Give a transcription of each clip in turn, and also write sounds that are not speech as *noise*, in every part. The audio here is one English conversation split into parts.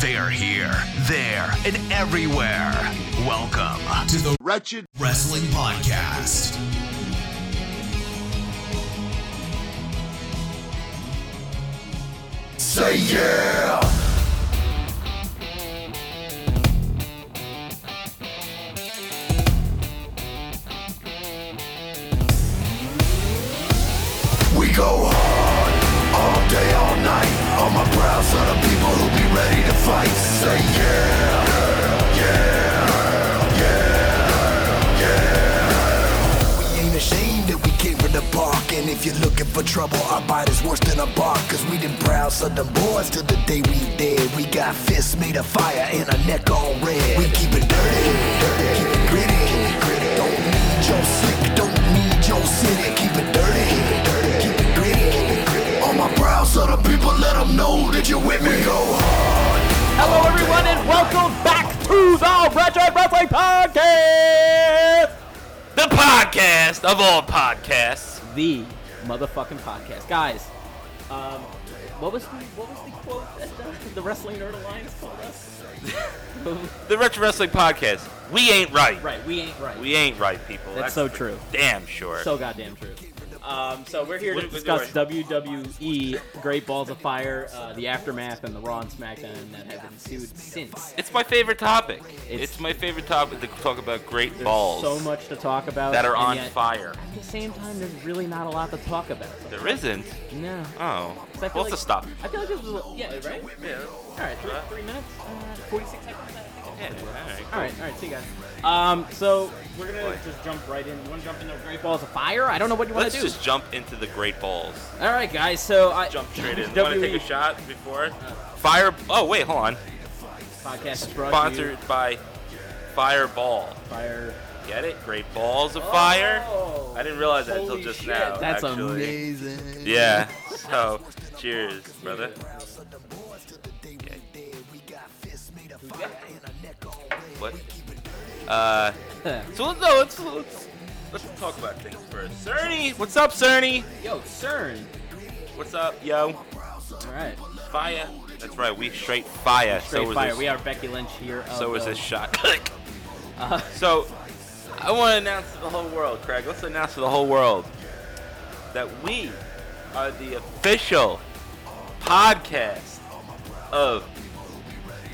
They are here, there, and everywhere. Welcome to the Wretched Wrestling Podcast. Say yeah! We go hard all day, all night. On my brows are the people who ready to fight. Say yeah, yeah, yeah, yeah. We ain't ashamed that we came from the park. And if you're looking for trouble, our bite is worse than a bark. Cause we done browse on them boys till the day we dead. We got fists made of fire and a neck all red. We keep it dirty, dirty, keep it gritty. Don't need your slick, don't need your city. Keep it dirty, dirty, keep it gritty. On my the people, let them know that you're with me. Go hard. Hello, everyone, and welcome back to the Wretched Wrestling Podcast, The podcast of all podcasts. the motherfucking podcast, guys. Um, what was the what was the quote that the, the Wrestling Nerd Alliance told us? *laughs* The Retro Wrestling Podcast. We ain't right. right, we ain't right. We ain't right, people. That's so true. Damn sure. so goddamn true. Um, so we're here to discuss WWE Great Balls of Fire, uh, the aftermath, and the Raw and SmackDown that have ensued since. it's my favorite topic. It's- It's, my favorite topic to talk about great balls So much to talk about that are on yet, fire. At the same time, there's really not a lot to talk about. There isn't. No. Oh. I feel Well, like- stop. I feel like this was a, yeah, right? Yeah. All right, three, three minutes, uh, 46 seconds. Yeah, all right, All right, all right, see you guys. Um, so we're gonna just jump right in. You want to jump into the Great Balls of Fire? I don't know what you want to do. Let's to do. just jump into the great balls. All right, guys. So I Jump straight in. WWE Want to take a shot before? Fire. Oh wait, hold on. podcast is brought to you Sponsored by Fireball. Fire. Get it? Great balls of fire. Oh, I didn't realize that until holy just shit, now. That's actually. amazing. Yeah. So, cheers, brother. What? Uh, *laughs* so let's no, let's let's let's talk about things first. Cerny, what's up, Cerny? Yo, CERN. What's up, yo? All right. Fire. That's right, we straight fire. Straight so fire. This, We are Becky Lynch here. So is the- this shot. *laughs* Click. Uh, So, I want to announce to the whole world, Craig. Let's announce to the whole world that we are the official podcast of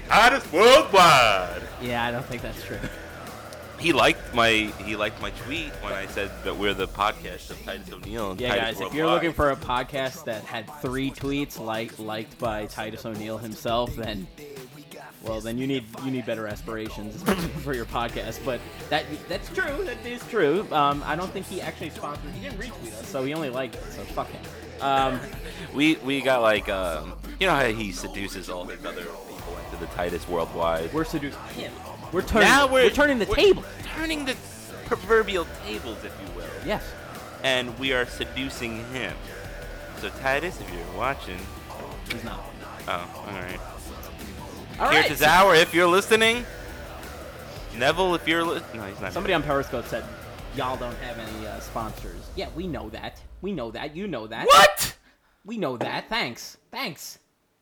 Titus Worldwide. yeah, I don't think that's true. He liked my he liked my tweet when I said that we're the podcast of Titus O'Neil and Yeah, Titus guys. If you're looking for a podcast that had three tweets like liked by Titus O'Neil himself, then well, then you need you need better aspirations *laughs* for your podcast. But that that's true. That is true. Um, I don't think he actually sponsored. He didn't retweet us, so he only liked it. So fuck him. Um, *laughs* we we got like um you know how he seduces all his other people into the Titus Worldwide. we're seducing him. We're turning. now we're, we're turning the we're table. turning the proverbial tables, if you will. Yes. and we are seducing him. So Titus, if you're watching, He's not. oh, all right. All Here right. if you're listening. Neville, if you're li- no, he's not. Somebody on Periscope said, "Y'all don't have any uh, sponsors." Yeah, we know that. We know that. You know that. What? We know that. Thanks. Thanks.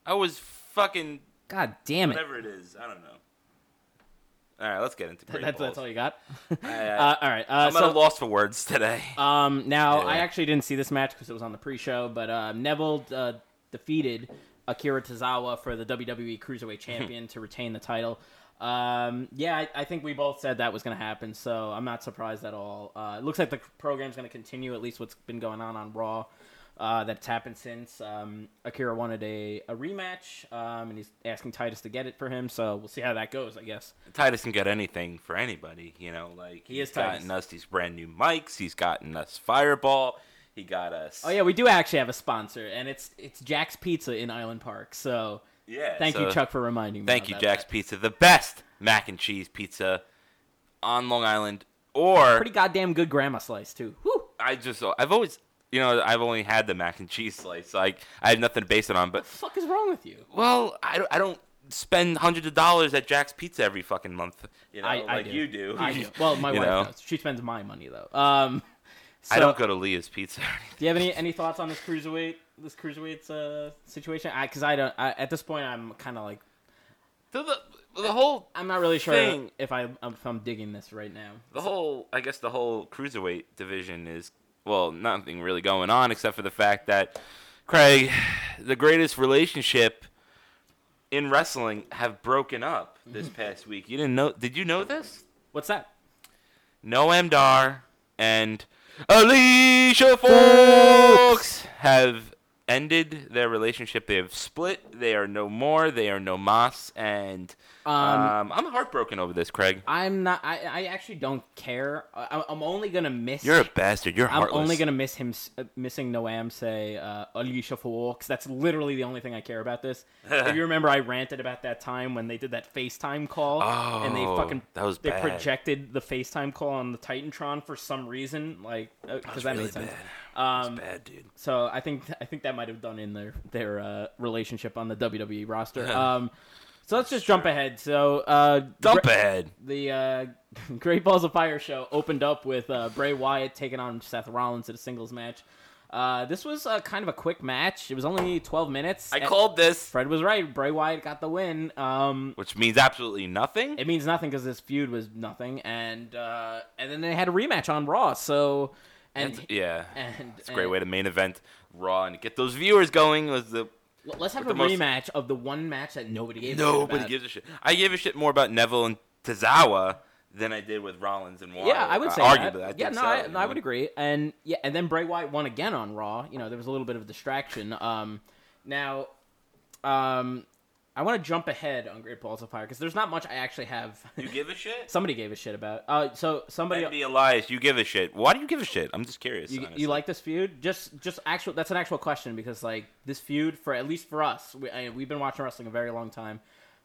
I was fucking God damn it. whatever it is. I don't know. All right, let's get into great That's, balls. that's all you got. *laughs* I, uh, uh, all right. Uh, I'm at a so, loss for words today. *laughs* um, now Yeah. I actually didn't see this match because it was on the pre-show, but uh, Neville uh, defeated Akira Tozawa for the WWE Cruiserweight *laughs* Champion to retain the title. Um, yeah, I, I think we both said that was going to happen, so I'm not surprised at all. Uh, it looks like the program's going to continue, at least what's been going on on Raw. Uh, that's happened since um, Akira wanted a, a rematch, um, and he's asking Titus to get it for him. So we'll see how that goes, I guess. Titus can get anything for anybody, you know. Like He Titus. gotten us these brand new mics. He's gotten us Fireball. He got us. Oh yeah, we do actually have a sponsor, and it's it's Jack's Pizza in Island Park. So yeah. thank you, Chuck, for reminding me. Thank you, that. Jack's Pizza, the best mac and cheese pizza on Long Island or Pretty goddamn good grandma slice too. Whew. I just I've always you know I've only had the mac and cheese slice, so I I have nothing to base it on. But what The fuck is wrong with you? well, I don't, I don't spend hundreds of dollars at Jack's Pizza every fucking month. You know, I, I like do. you do. I do. *laughs* Well, my wife know? does. She spends my money though. Um, I don't go to Leah's Pizza. Do you have any any thoughts on this cruiserweight this cruiserweight uh, situation? Because I, don't. I, at this point, I'm kind of like the, the, the whole I'm not really sure Thing- if I if I'm digging this right now. the whole I guess the whole cruiserweight division is well nothing really going on except for the fact that Craig, the greatest relationship in wrestling have broken up this mm-hmm. past week. You didn't know? Did you know this? What's that? Noam Dar and Alicia Fox have ended their relationship. They have split. They are no more. They are no mas. And um, I'm heartbroken over this, Craig. I'm not. I, I actually don't care. I, I'm only gonna miss. You're a bastard. You're heartless. I'm only gonna miss him uh, missing Noam say uh, Alicia Fox. That's literally the only thing I care about this. *laughs* if you remember, I ranted about that time when they did that FaceTime call and they Oh, fucking that was they bad. projected the FaceTime call on the Titantron for some reason. Like, because that really made sense. bad. Um, bad, dude. so I think I think that might have done in their their uh, relationship on the WWE roster. Um, so let's just jump ahead. So uh, Dump Gra- ahead. the uh, *laughs* Great Balls of Fire show opened up with uh, Bray Wyatt taking on Seth Rollins in a singles match. Uh, this was uh, kind of a quick match. It was only 12 minutes. I And called this, Fred was right. Bray Wyatt got the win. Um, which means absolutely nothing. it means nothing because this feud was nothing, and uh, and then they had a rematch on Raw. So and That's- yeah, and it's a great and- way to main event Raw and get those viewers going. Was the Let's have a rematch of the one match that nobody gave. a shit nobody gives a shit. I gave a shit more about Neville and Tozawa than I did with Rollins and Wyatt. Yeah, I would say Uh, that. I yeah, no, so, I, no, I would agree. And yeah, and then Bray Wyatt won again on Raw. You know, there was a little bit of distraction. Um, now, um, I want to jump ahead on Great Balls of Fire because there's not much I actually have. You *laughs* give a shit. somebody gave a shit about. Uh, so somebody. Be Elias, you give a shit. Why do you give a shit? I'm just curious. You, you like this feud? Just, just actual. That's an actual question because like this feud for at least for us, we, I, we've been watching wrestling a very long time.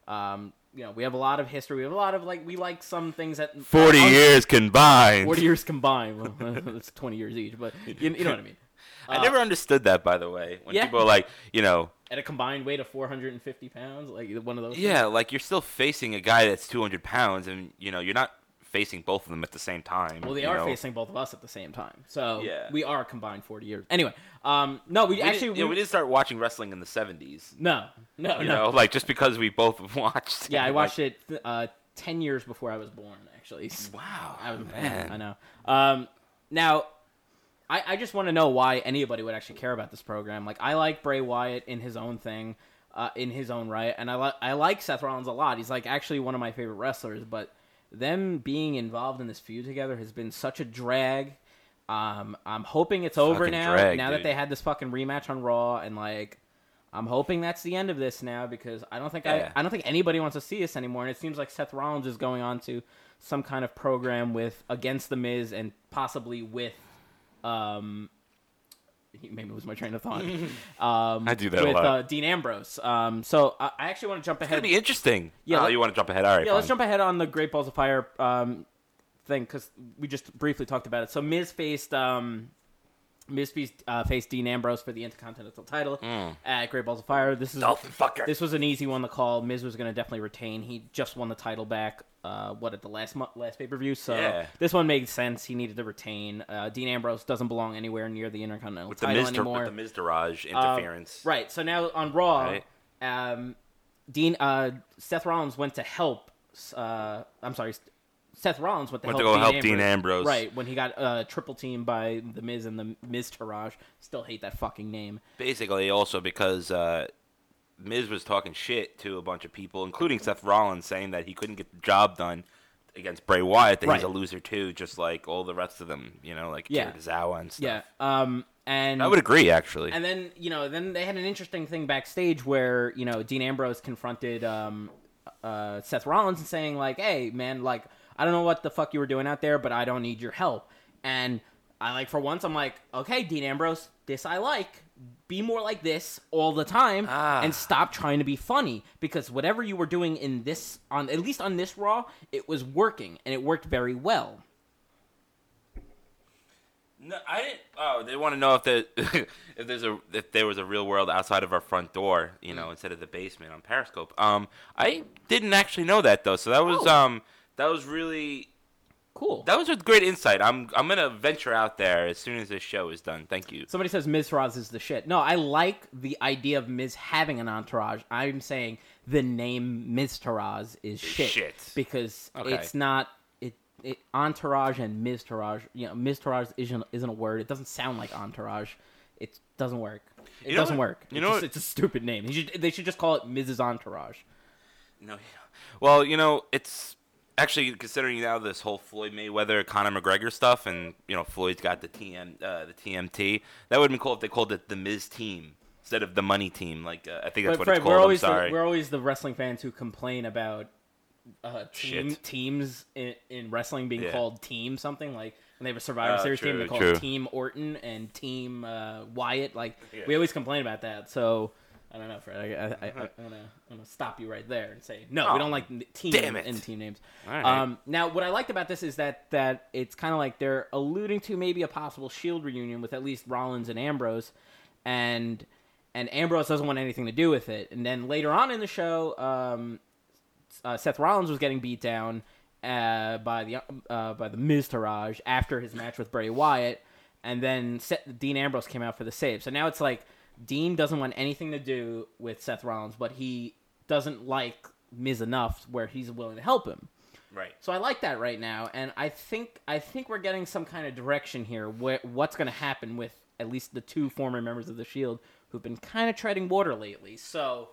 Um, you know, we have a lot of history. We have a lot of like we like some things that forty un- years combined? 40 years combined. Well, *laughs* it's 20 years each, but you, you know what I mean. *laughs* I never understood that, by the way. When yeah. people are like, you know, At a combined weight of 450 pounds, like one of those. yeah, like you're still facing a guy that's 200 pounds, and you know, you're not facing both of them at the same time. Well, they are know? facing both of us at the same time, so Yeah. we are combined 40 years. Anyway, um, no, we, We actually didn't, yeah, we didn't start watching wrestling in the 70s. no, no, You no. know, like just because we both *laughs* watched. yeah, I like, watched it uh, 10 years before I was born. Actually, Wow, I was man. I know. Um, now, I, I just want to know why anybody would actually care about this program. Like, I like Bray Wyatt in his own thing, uh, in his own right, and I like I like Seth Rollins a lot. He's like actually one of my favorite wrestlers, but them being involved in this feud together has been such a drag. Um, I'm hoping it's over Fucking now. drag, now that dude. they had this fucking rematch on Raw, and like. I'm hoping that's the end of this now because I don't think Yeah. I, I don't think anybody wants to see this anymore, and it seems like Seth Rollins is going on to some kind of program with against the Miz and possibly with, um, maybe it was my train of thought. *laughs* Um, I do that a with lot. Uh, Dean Ambrose. Um, so I, I actually want to jump It's ahead. gonna be interesting. Yeah, Oh, you want to jump ahead? All right. Yeah, let's jump ahead on the Great Balls of Fire um, thing because we just briefly talked about it. So Miz faced um, Miz faced, uh, faced Dean Ambrose for the Intercontinental title at Great Balls of Fire. This is fucker. this was an easy one to call. Miz was going to definitely retain. He just won the title back. Uh, what at the last mo- last pay per view? So Yeah. this one made sense. He needed to retain. Uh, Dean Ambrose doesn't belong anywhere near the Intercontinental with the title Miz, anymore. with the Miz Daraj Uh, interference. right. So now on Raw, Right. um, Dean uh, Seth Rollins went to help. Uh, I'm sorry, Seth Rollins went to Went help, to go Dean, help Dean Ambrose. Right when he got uh, triple teamed by the Miz and the Miztourage. Still hate that fucking name. Basically, also because uh, Miz was talking shit to a bunch of people, including Seth Rollins, saying that he couldn't get the job done against Bray Wyatt. That he's a loser too, just like all the rest of them. You know, like Yeah. Kirizawa and stuff. Yeah. Um. And I would agree, actually. And then you know, then they had an interesting thing backstage where you know Dean Ambrose confronted um, uh, Seth Rollins and saying like, "Hey, man, like I don't know what the fuck you were doing out there, but I don't need your help." And I like for once, I'm like, "Okay, Dean Ambrose, this I like. Be more like this all the time, Ah. and stop trying to be funny because whatever you were doing in this on at least on this Raw, it was working and it worked very well." No, I didn't. Oh, they want to know if there, *laughs* if there's a if there was a real world outside of our front door, you know, instead of the basement on Periscope. Um, I didn't actually know that though, so that was Oh. um that was really Cool. that was a great insight. I'm I'm gonna venture out there as soon as this show is done. Thank you. Somebody says Miztourage is the shit. No, I like the idea of Miz having an entourage. I'm saying the name Miztourage is shit, shit. because Okay. it's not it, it. Entourage and Miztourage. You know, Miztourage isn't isn't a word. It doesn't sound like entourage. It doesn't work. It You know doesn't what- work. you It's know just- it's a stupid name. Should, they should just call it Mrs. Entourage. No, well, you know, it's actually considering now this whole Floyd Mayweather Conor McGregor stuff, and you know, Floyd's got the TM uh, the TMT. That would have been cool if they called it the Miz Team instead of the Money Team. Like uh, I think that's But what Fred, it's we're called. I'm always the, we're always the wrestling fans who complain about uh, team teams in, in wrestling being Yeah. called team something like when they have a Survivor Uh, Series team true, they call true. it Team Orton and Team uh, Wyatt. Like Yeah. we always complain about that. So I don't know, Fred. I, I, I, I, I'm, gonna, stop you right there and say no. Oh, we don't like team damn it. in team names. All right. Um, now, what I liked about this is that that it's kind of like they're alluding to maybe a possible Shield reunion with at least Rollins and Ambrose, and and Ambrose doesn't want anything to do with it. And then later on in the show, um, uh, Seth Rollins was getting beat down uh, by the uh, by the Miztourage after his match with Bray Wyatt, and then Seth, Dean Ambrose came out for the save. So now it's like Dean doesn't want anything to do with Seth Rollins, but he doesn't like Miz enough where he's willing to help him. right. So I like that right now, and I think I think we're getting some kind of direction here. Where what's going to happen with at least the two former members of the Shield who've been kind of treading water lately. So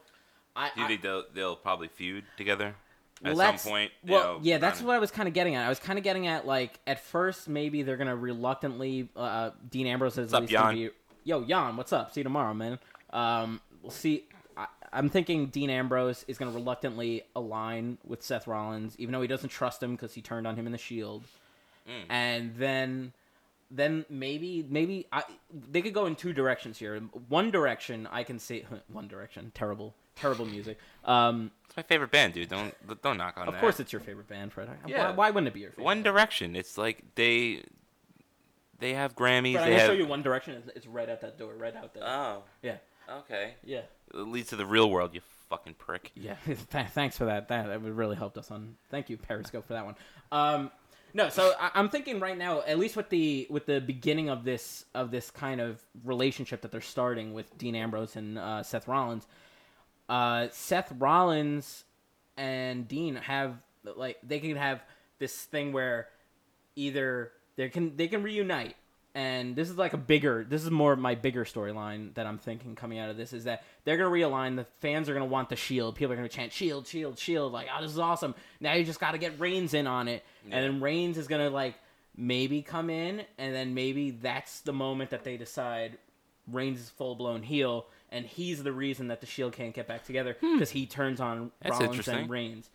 I, Do you I- think they'll they'll probably feud together at some point? Well, know, yeah, that's kinda- what I was kind of getting at. I was kind of getting at like at first maybe they're gonna reluctantly. Uh, Dean Ambrose is least gonna be. Yo, Jan, what's up? See you tomorrow, man. Um, we'll see. I, I'm thinking Dean Ambrose is gonna reluctantly align with Seth Rollins, even though he doesn't trust him because he turned on him in the Shield. Mm. And then, then maybe maybe I, they could go in two directions here. One direction I can see. *laughs* One direction, terrible, terrible music. *laughs* Um, It's my favorite band, dude. Don't don't knock on of that. course, it's your favorite band, Fred. Yeah. Why, why wouldn't it be your favorite? One Direction. It's like they they have Grammys. I'm they gonna have. show you One Direction. It's- It's right out that door. Right out there. Oh, yeah, okay. yeah, It leads to the real world, you fucking prick. yeah. *laughs* Th- Thanks for that. That that would really helped us on. Thank you, Periscope, for that one. Um, no, so I, I'm thinking right now, at least with the with the beginning of this of this kind of relationship that they're starting with Dean Ambrose and uh, Seth Rollins. Uh, Seth Rollins and Dean have like they can have this thing where either they can they can reunite. And this is like a bigger this is more of my bigger storyline that i'm thinking coming out of this is that they're going to realign. The fans are going to want the shield. People are going to chant shield shield shield. Like oh this is awesome. Now you just got to get reigns in on it. And then reigns is going to like maybe come in and then maybe that's the moment that they decide reigns is full-blown heel and he's the reason that the shield can't get back together because he turns on Hmm. That's rollins and reigns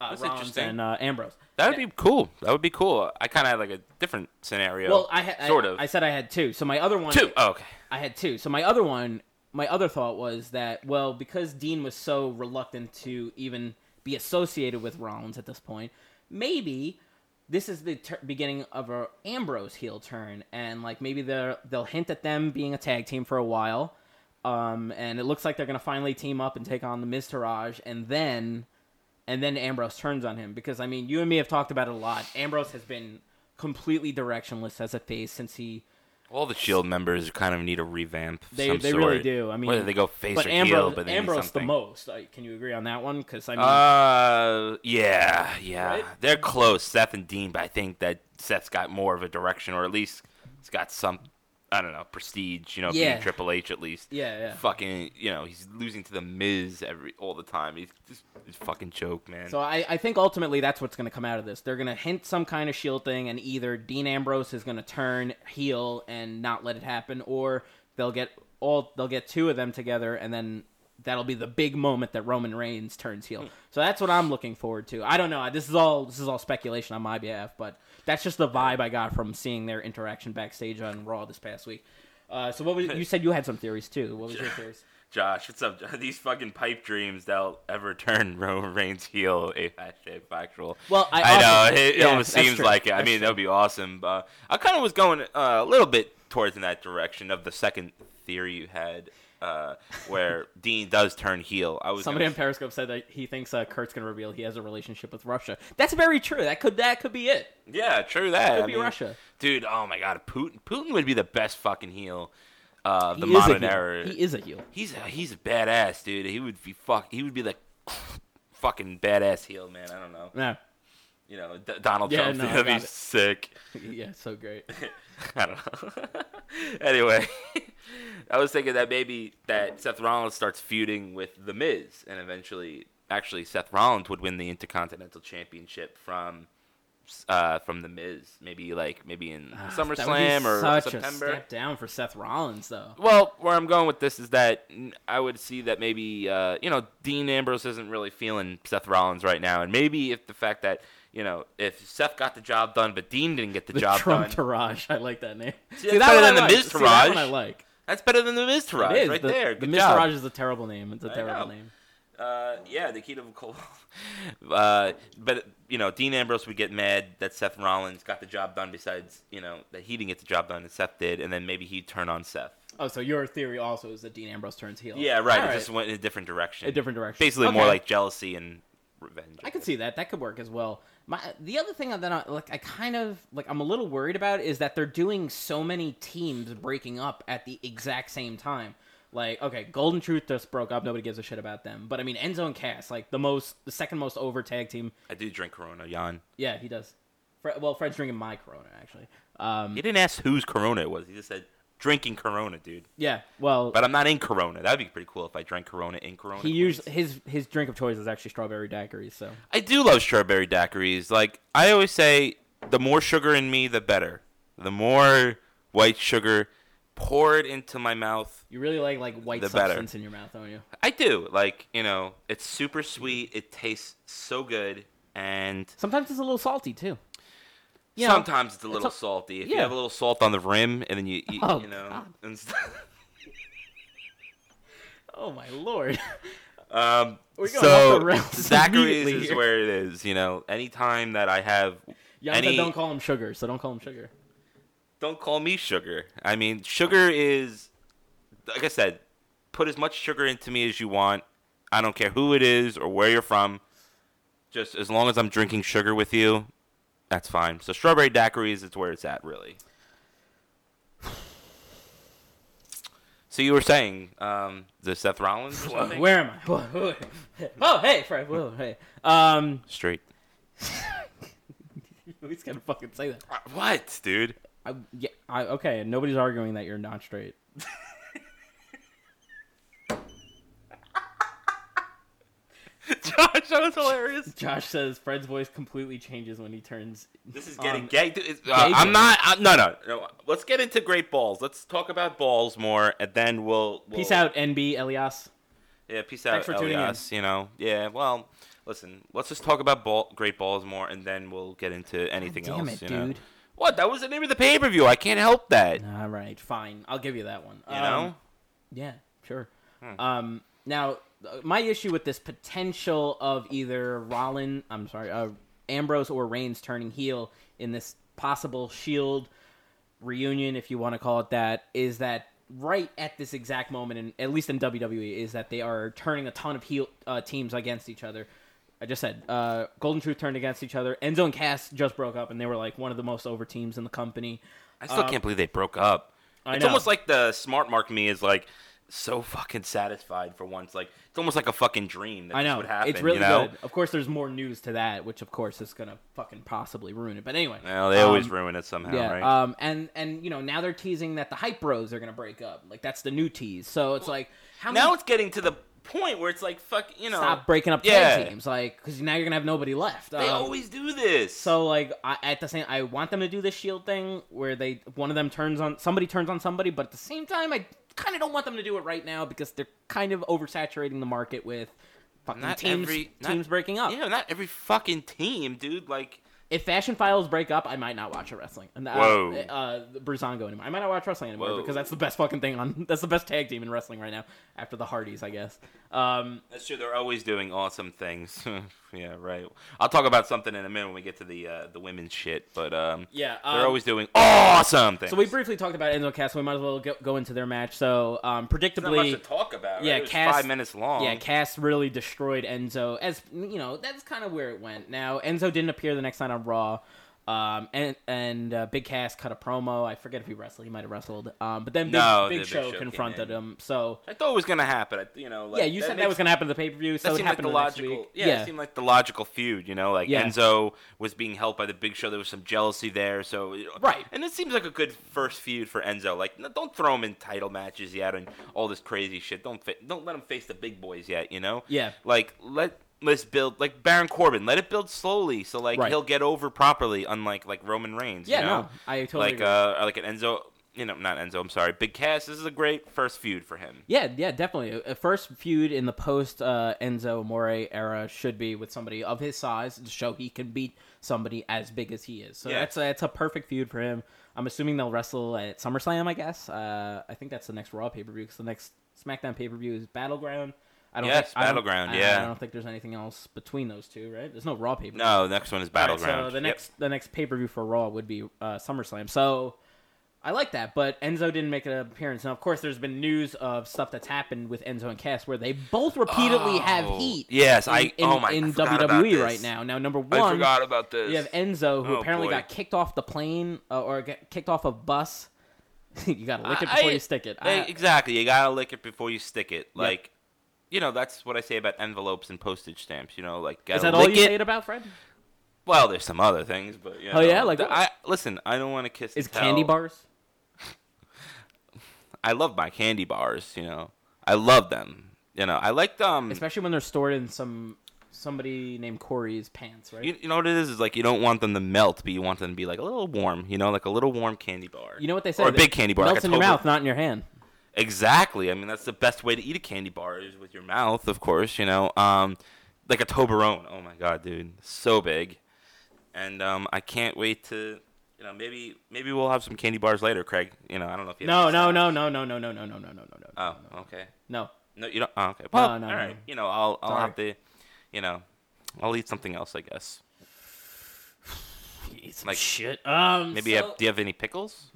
uh, That's rollins interesting. and uh, ambrose That would be cool. That would be cool. I kind of had like a different scenario. well i had sort I, of i said i had two so my other one two. Oh, okay. I had two. So my other one, my other thought was that well, because Dean was so reluctant to even be associated with Rollins at this point, maybe this is the ter- beginning of a Ambrose heel turn, and like maybe they'll they'll hint at them being a tag team for a while, um, and it looks like they're gonna finally team up and take on the Miztourage, and then and then Ambrose turns on him because I mean you and me have talked about it a lot. Ambrose has been completely directionless as a face since he All the Shield members kind of need a revamp. They, they sort. really do. I mean, whether they go face but or Ambrose, heel, but Ambrose the most. Can you agree on that one? Because I mean, Uh, yeah, yeah, Right? they're close, Seth and Dean. But I think that Seth's got more of a direction, or at least he's got some, I don't know, prestige. You know, Yeah. being Triple H at least. Yeah, yeah. Fucking, you know, he's losing to the Miz every all the time. He's just he's fucking joke, man. so I, I think ultimately that's what's going to come out of this. They're going to hint some kind of shield thing, and either Dean Ambrose is going to turn heel and not let it happen, or they'll get all they'll get two of them together, and then that'll be the big moment that Roman Reigns turns heel. Hmm. So that's what I'm looking forward to. I don't know. This is all this is all speculation on my behalf, but that's just the vibe I got from seeing their interaction backstage on Raw this past week. Uh, so what was you said you had some theories too? What was your *laughs* theories? Josh, what's up? *laughs* These fucking pipe dreams that'll ever turn *laughs* Roman Reigns heel. A hashtag factual. Well, I I, also- know it, it almost seems true. like it. I mean, true. that would be awesome. But I kind of was going uh, a little bit towards in that direction of the second theory you had, uh, where Dean does turn heel. I was Somebody gonna on Periscope said that he thinks uh, Kurt's gonna reveal he has a relationship with Russia. That's very true. That could that could be it. Yeah, true that. Could I be mean, Russia. dude. Oh my god, Putin. Putin would be the best fucking heel. Uh, the he modern era. He is a heel. He's a, he's a badass dude. He would be fuck. He would be the *laughs* fucking badass heel man. I don't know. Yeah, You know, D- Donald Yeah, Trump. no, That'd be it. sick. *laughs* yeah, so great. *laughs* I don't know. *laughs* anyway, I was thinking that maybe that Seth Rollins starts feuding with The Miz, and eventually, actually, Seth Rollins would win the Intercontinental Championship from. Uh, from the Miz, maybe like maybe in That SummerSlam or such a September. step down for Seth Rollins, though. Well, where I'm going with this is that I would see that maybe uh, you know Dean Ambrose isn't really feeling Seth Rollins right now, and maybe if the fact that you know if Seth got the job done but Dean didn't get the, The job Trump done, Taraj. I like that name. See, that's better than I the like. Miz See, that one I like. that's better than the Miztourage right the, there. The Good Miz job. Taraj is a terrible name. It's a I terrible know. name. Uh, yeah, the key to Cole. *laughs* uh, but you know, Dean Ambrose would get mad that Seth Rollins got the job done. Besides, you know, that he didn't get the job done and Seth did, and then maybe he'd turn on Seth. Oh, so your theory also is that Dean Ambrose turns heel. Yeah, right. All It just went in a different direction. A different direction. Basically, more like jealousy and revenge. I could see that. That could work as well. My the other thing that I like, I kind of like, I'm a little worried about is that they're doing so many teams breaking up at the exact same time. Like, okay, Golden Truth just broke up. Nobody gives a shit about them. But I mean, Enzo and Cass, like the most, the second most over tag team. I do drink Corona, Jan. Yeah, he does. Fre- well, Fred's drinking my Corona actually. Um, He didn't ask whose Corona it was. He just said drinking Corona, dude. yeah. Well, But I'm not in Corona. That'd be pretty cool if I drank Corona in Corona. he usually his his drink of choice is actually strawberry daiquiris. So I do love strawberry daiquiris. Like I always say, the more sugar in me, the better. The more white sugar poured into my mouth, you really like like white The better. substance in your mouth, don't you? I do. Like you know, it's super sweet. It tastes so good, and Sometimes it's a little salty too. You know, sometimes it's a little a- salty. If you have a little salt on the rim, and then you, eat, Oh, you know. *laughs* Oh my lord. Um, so *laughs* Zachary's is here. where it is. You know, anytime that I have Jan any, don't call him sugar, so don't call him sugar. don't call me sugar. I mean, sugar is, like I said, put as much sugar into me as you want. I don't care who it is or where you're from. Just as long as I'm drinking sugar with you, that's fine. So strawberry daiquiris is where it's at, really. *sighs* So you were saying um, the Seth Rollins or? Where am I? Whoa, whoa. Oh, hey, Fred. Whoa, hey. Um, Straight. *laughs* he's gonna fucking say that. Uh, What, dude? I, yeah, I, okay. Nobody's arguing that you're not straight. *laughs* *laughs* Josh, that was hilarious. Josh says Fred's voice completely changes when he turns. This is getting on- gay. Dude, it's- uh, gay I'm not. I'm, no, no, no. Let's get into great balls. Let's talk about balls more, and then we'll. we'll Peace out, NB Elias. Yeah, peace out, Thanks for tuning in. Elias. You know, yeah. Well, listen. Let's just talk about ball, great balls more, and then we'll get into anything Damn else. it, you know? dude. What? That was the name of the pay per view. I can't help that. All right, fine. I'll give you that one. You Um, know. Yeah, sure. Hmm. Um, now, uh, my issue with this potential of either Rollin, I'm sorry, uh, Ambrose or Reigns turning heel in this possible Shield reunion, if you want to call it that, is that right at this exact moment, and at least in WWE, is that they are turning a ton of heel uh, teams against each other. I just said uh, Golden Truth turned against each other. Enzo and Cass just broke up, and they were like one of the most over teams in the company. I still can't believe they broke up. Um, I it's know. almost like the smart mark me is like so fucking satisfied for once. Like it's almost like a fucking dream that I this know would happen. it's really you know? good. Of course, there's more news to that, which of course is gonna fucking possibly ruin it. But anyway, Well, they always um, ruin it somehow, yeah. right? Um, and and you know now they're teasing that the hype bros are gonna break up. Like that's the new tease. So it's like how now many it's getting to the point where it's like fuck, you know. stop breaking up yeah. tag teams? Like because now you're gonna have nobody left. They Um, always do this. So like I, at the same, I want them to do this shield thing where they one of them turns on somebody turns on somebody, but at the same time, I kind of don't want them to do it right now because they're kind of oversaturating the market with fucking not teams every not- teams breaking up. Yeah, not every fucking team, dude. Like if Fashion Files break up, I might not watch a wrestling. And, uh, Whoa. Uh, Breezango anymore. I might not watch wrestling anymore Whoa. because that's the best fucking thing on. That's the best tag team in wrestling right now after the Hardys, I guess. Um, That's true. They're always doing awesome things. *laughs* yeah, right. I'll talk about something in a minute when we get to the uh, the women's shit. But um, Yeah, they're um, always doing awesome things. so we briefly talked about Enzo Cass. So we might as well go, go into their match. So um, There's not much predictably, to talk about. yeah, right? It was Cass- five minutes long. Yeah, Cass really destroyed Enzo. As you know, that's kind of where it went. Now Enzo didn't appear the next night on Raw, um, and and uh, Big Cass cut a promo. I forget if he wrestled. He might have wrestled. Um, but then Big, No, Big the Big Show Show confronted him. So I thought it was gonna happen. I, you know, like, yeah, you said that was gonna happen at the pay per view. So that it seemed like happened the logical. week. Yeah, it seemed like the logical feud. You know, like Yeah. Enzo was being helped by the Big Show. There was some jealousy there. So Right. and it seems like a good first feud for Enzo. Like, no, don't throw him in title matches yet and all this crazy shit. Don't fa- don't let him face the big boys yet. You know. Yeah. Like let. Let's build like Baron Corbin. Let it build slowly, so like Right. he'll get over properly. Unlike like Roman Reigns. you Yeah, know? no, I totally like agree. uh like an Enzo. You know, not Enzo. I'm sorry. Big Cass. This is a great first feud for him. Yeah, yeah, definitely. A first feud in the post uh, Enzo Amore era should be with somebody of his size to show he can beat somebody as big as he is. So Yeah. that's a, that's a perfect feud for him. I'm assuming they'll wrestle at SummerSlam. I guess. Uh, I think that's the next Raw pay per view because the next SmackDown pay per view is Battleground. I don't Yes, think, I don't- Battleground, yeah. I don't think there's anything else between those two, right? There's no Raw pay per view. No, next one is Battleground. so the Yep. next the next pay per view for Raw would be uh, SummerSlam. So I like that, but Enzo didn't make an appearance. Now, of course, there's been news of stuff that's happened with Enzo and Cass where they both repeatedly have Oh, heat. yes, in, I- in, oh my- I in about WWE right now. Now, number one, I forgot about this. you have Enzo, who Oh, apparently boy. got kicked off the plane uh, or got kicked off a bus. *laughs* you got to lick it before I- you stick it. I- exactly. You gotta lick it before you stick it. Like, you know, that's what I say about envelopes and postage stamps. You know, like is that all you it. say it about, Fred? Well, there's some other things, but you Oh, yeah? Like the- I listen. I don't want to kiss. Is candy bars? *laughs* I love my candy bars. You know, I love them. You know, I like them. Um, Especially when they're stored in some somebody named Corey's pants, right? You, you know what it is? Is like you don't want them to melt, but you want them to be like a little warm. You know, like a little warm candy bar. You know what they say? Or a big candy bar. like Melts a in your mouth, not in your hand. Exactly. I mean, that's the best way to eat a candy bar is with your mouth, of course. You know, um, like a Toblerone. Oh my god, dude, so big. And um, I can't wait to, you know, maybe maybe we'll have some candy bars later, Craig. You know, I don't know if you. No, no, no, no, no, no, no, no, no, no, no, no, no. Oh, okay. No. No, you don't. Oh, okay. Well, no, all no. right. You know, I'll I'll Sorry. have to, you know, I'll eat something else, I guess. Eat some Like- shit. Um, Maybe so- have, do you have any pickles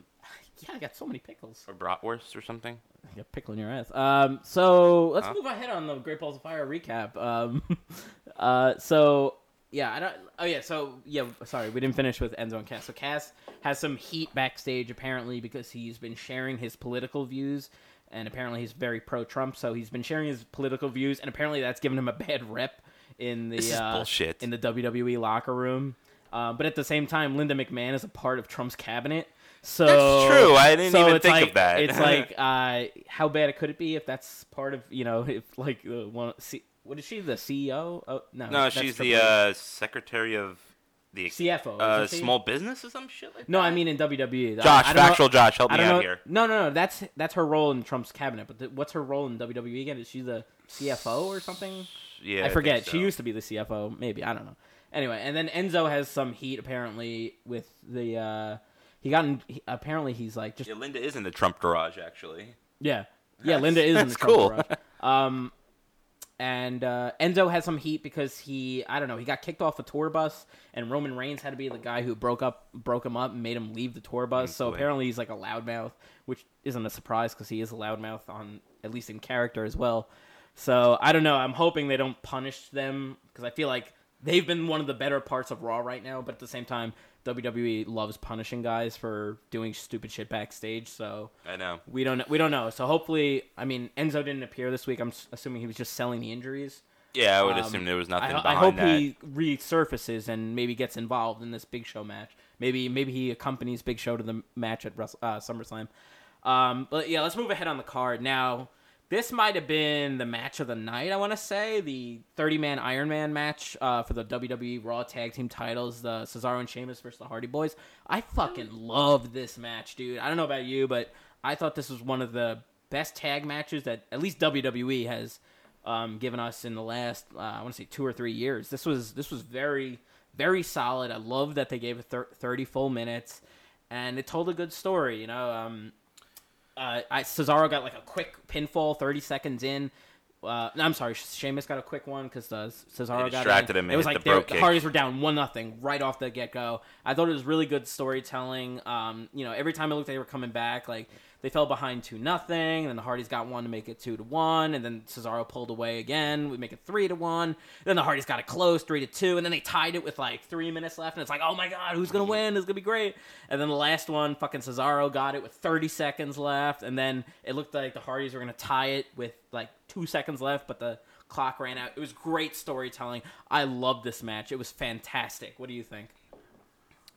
Yeah, I got so many pickles. or bratwurst or something? You got pickle in your ass. Um, so let's Huh? move ahead on the Great Balls of Fire recap. Um, *laughs* uh, so yeah, I don't. Oh yeah, so yeah, sorry, we didn't finish with Enzo and Cass. So Cass has some heat backstage apparently because he's been sharing his political views. And apparently he's very pro-Trump, so he's been sharing his political views, and apparently that's given him a *laughs* bad rep in the uh, bullshit. in the WWE locker room. Uh, but at the same time, Linda McMahon is a part of Trump's cabinet. So That's true. I didn't so even think of like, that. It's like, *laughs* uh, how bad could it be if that's part of you know, if like uh, one, C, what is she the CEO? Oh no, no, she's the uh, secretary of the CFO, uh, small business or some shit like No, that. I mean in WWE. Josh, I, I don't know- Josh, help me out know. here. No, no, no. That's that's her role in Trump's cabinet. But the, what's her role in WWE again? Is she the CFO or something? Yeah, I forget. think She used to be the CFO. Maybe I don't know. Anyway, and then Enzo has some heat apparently with the. uh He got in, he, apparently he's like just Yeah, Linda is in the Trump garage actually. yeah yeah. Linda is in the *laughs* Trump cool. garage. Um, and uh, Enzo has some heat because he I don't know he got kicked off a tour bus and Roman Reigns had to be the guy who broke up broke him up and made him leave the tour bus. so boy. apparently he's like a loudmouth, which isn't a surprise because he is a loudmouth on at least in character as well. So I don't know. I'm hoping they don't punish them because I feel like they've been one of the better parts of Raw right now. But at the same time, WWE loves punishing guys for doing stupid shit backstage. So I know. we don't we don't know. So hopefully, I mean, Enzo didn't appear this week. I'm assuming he was just selling the injuries. Yeah, I would Um, assume there was nothing I behind hope that. he resurfaces and maybe gets involved in this Big Show match. Maybe maybe he accompanies Big Show to the match at Wrestle- uh, SummerSlam. Um, but yeah, let's move ahead on the card now. This might have been the match of the night. I want to say the 30 man Iron Man match uh, for the WWE Raw Tag Team titles, the Cesaro and Sheamus versus the Hardy Boys. I fucking love this match, dude. I don't know about you, but I thought this was one of the best tag matches that at least WWE has um, given us in the last uh, I want to say two or three years. This was this was very very solid. I love that they gave it thir- 30 full minutes, and it told a good story. You know, um, uh, I, Cesaro got like a quick pinfall 30 seconds in. Uh, no, I'm sorry, Sheamus got a quick one because uh, Cesaro got distracted him It was like the they were- brogue the. Hardys were down one nothing right off the get go. I thought it was really good storytelling. Um, you know, every time it looked like they were coming back, like they fell behind two nothing, and then the Hardys got one to make it two to one, and then Cesaro pulled away again. We make it three to one. Then the Hardys got it close, three to two, and then they tied it with like three minutes left, and it's like, oh my god, who's gonna win? It's gonna be great. And then the last one, fucking Cesaro got it with 30 seconds left, and then it looked like the Hardys were gonna tie it with like two seconds left, but the clock ran out. It was great storytelling. I loved this match. It was fantastic. What do you think?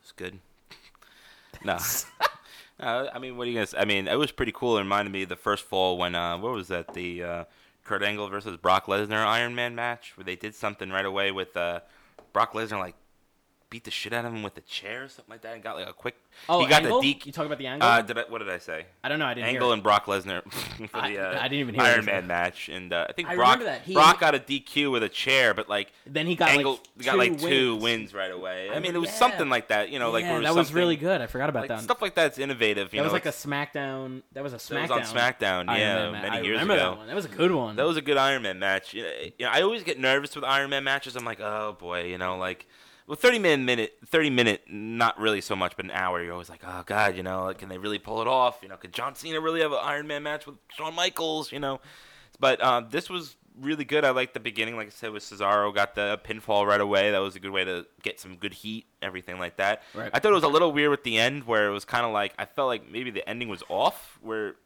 It's good. *laughs* No. *laughs* no. I mean, what are you gonna? Say? I mean, it was pretty cool. It reminded me of the first fall when uh, what was that? The uh, Kurt Angle versus Brock Lesnar Iron Man match where they did something right away with uh, Brock Lesnar like beat the shit out of him with a chair or something like that and got like a quick. Oh, he got Angle? the DQ. You talk about the angle? Uh, did I, what did I say? I don't know. I didn't Angle hear. and Brock Lesnar *laughs* for I- the uh, I didn't even hear Iron. Man match, and uh, I think I Brock that. He- Brock got a DQ with a chair, but like Then he got Angle like got like two two wins. wins right away. I mean, it was yeah. something like that, you know, like yeah, where it that was really good. I forgot about like that. stuff like that's innovative. You that was like a SmackDown. That was a SmackDown. That was on SmackDown, yeah, many I years remember ago. that one. That was a good one. That was a good Iron Man match. You know, I always get nervous with Iron Man matches. I'm like, oh boy, you know, like well, 30 minute minute, 30 minute, not really so much, but an hour. You're always like, oh god, you know, like, can they really pull it off? You know, could John Cena really have an Iron Man match with Shawn Michaels? You know, but um, this was really good. I liked the beginning, like I said, with Cesaro got the pinfall right away. That was a good way to get some good heat, everything like that. Right. I thought it was a little weird with the end, where it was kind of like I felt like maybe the ending was off, where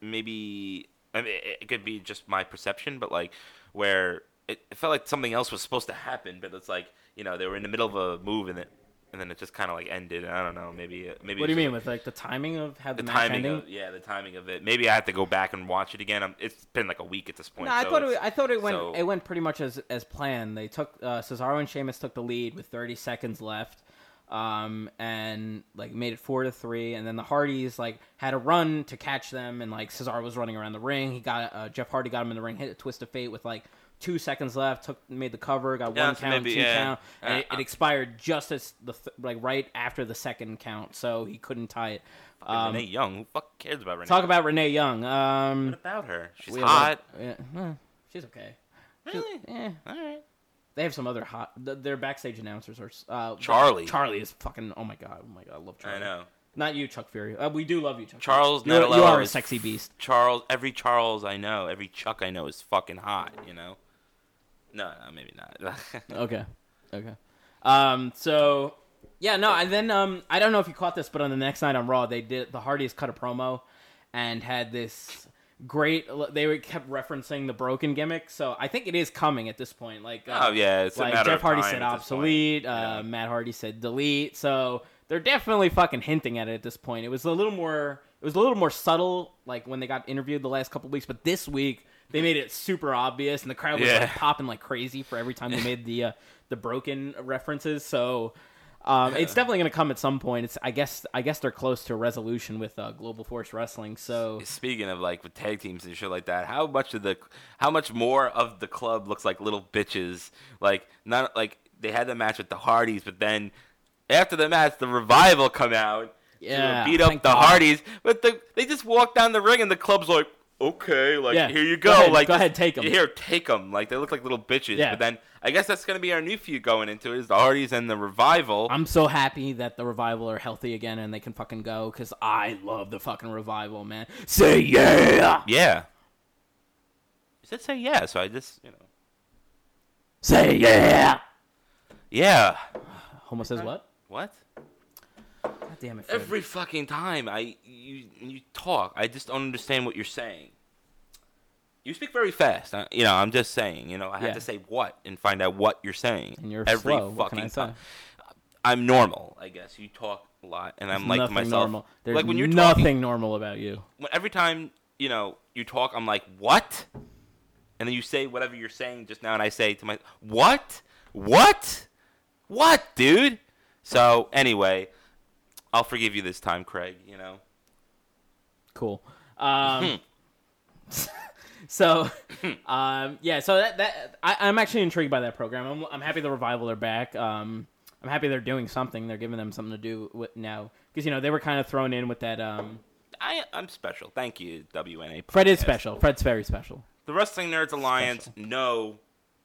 maybe I mean, it could be just my perception, but like where it, it felt like something else was supposed to happen, but it's like you know they were in the middle of a move and it and then it just kind of like ended. I don't know, maybe uh, maybe what do you mean just with like the timing of how the, the match timing of yeah the timing of it? Maybe I have to go back and watch it again. I'm, it's been like a week at this point. No, I thought it. I thought it went. so- It went pretty much as as planned. They took uh, Cesaro and Sheamus took the lead with 30 seconds left, um, and like made it four to three. And then the Hardys like had a run to catch them, and like Cesaro was running around the ring. He got uh, Jeff Hardy got him in the ring, hit a twist of fate with like two seconds left. Took made the cover, got Yeah, one count, maybe, two yeah. count, and it, Uh, it expired just as the th- like right after the second count, so he couldn't tie it. Um, Renee Young. Who fuck cares about Renee? talk about Renee Young. Um, what about her? She's hot. yeah, she's okay. She's- Really? eh. All right. They have some other hot. Their backstage announcers are uh, Charlie. Charlie is fucking. Oh my god. Oh my god. I love Charlie. I know. Not you, Chuck Fury. Uh, we do love you, Chuck. Charles Fury. You are a sexy beast. Charles, every Charles I know, every Chuck I know is fucking hot. You know. No, no, maybe not. *laughs* Okay. Okay. Um. So yeah. No. And then um. I don't know if you caught this, but on the next night on Raw, they did the Hardys cut a promo, and had this great. They were kept referencing the broken gimmick. So I think it is coming at this point. Like. uh, oh yeah, it's a like matter Jeff Hardy said obsolete. Uh, Yeah. Matt Hardy said delete. So they're definitely fucking hinting at it at this point. It was a little more. It was a little more subtle, like when they got interviewed the last couple weeks. But this week they made it super obvious, and the crowd was Yeah. like popping like crazy for every time they *laughs* made the uh, the broken references. So. Um, It's definitely going to come at some point. It's I guess I guess they're close to a resolution with uh, Global Force Wrestling. So Speaking of like with tag teams and shit like that, how much of the how much more of the club looks like little bitches? Like not like they had the match with the Hardys, but then after the match, the revival come out Yeah, to beat up the God. Hardys, but the, they just walk down the ring and the club's like. Okay, like Yeah, here you go go. ahead, like go ahead, take 'em. Here, take them. Like they look like little bitches. Yeah. But then I guess that's gonna be our new feud going into it is the Hardys and the revival. I'm so happy that the revival are healthy again and they can fucking go because I love the fucking revival, man. Say yeah, yeah. You said say yeah, so I just you know. say yeah. Yeah. Homo says what? What? God damn it! Fred. Every fucking time I you you talk, I just don't understand what you're saying. You speak very fast. uh, You know, I'm just saying. You know, I Yeah. have to say what and find out what you're saying. And you're every slow. Fucking I time. I'm normal, I guess. You talk a lot, and I'm like to myself, normal. There's like when you're nothing talking, normal about you. when, every time you know you talk, I'm like, what? And then you say whatever you're saying just now, and I say to my, what? What? What, dude? So anyway, I'll forgive you this time, Craig. You know. Cool. Um, *laughs* so, *laughs* *laughs* um, yeah. So that that I, I'm actually intrigued by that program. I'm, I'm happy the revival are back. Um, I'm happy they're doing something. They're giving them something to do with now because you know they were kind of thrown in with that. Um, I I'm special. Thank you, WNA. Fred is special. Fred's very special. The Wrestling Nerds Alliance know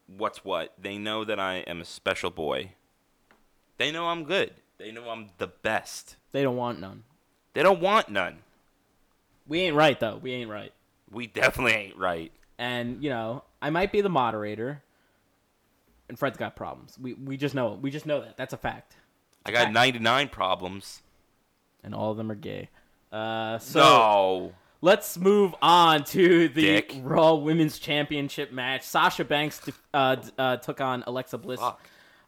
what's what. They know that I am a special boy. They know I'm good. They know I'm the best. They don't want none. They don't want none. We ain't right though. We ain't right. We definitely ain't right. And you know, I might be the moderator, and Fred's got problems. We we just know it. We just know that. That's a fact. I got 99 problems. And all of them are gay. Uh, so no. let's move on to the Dick. Raw Women's Championship match. Sasha Banks uh, uh, took on Alexa Bliss.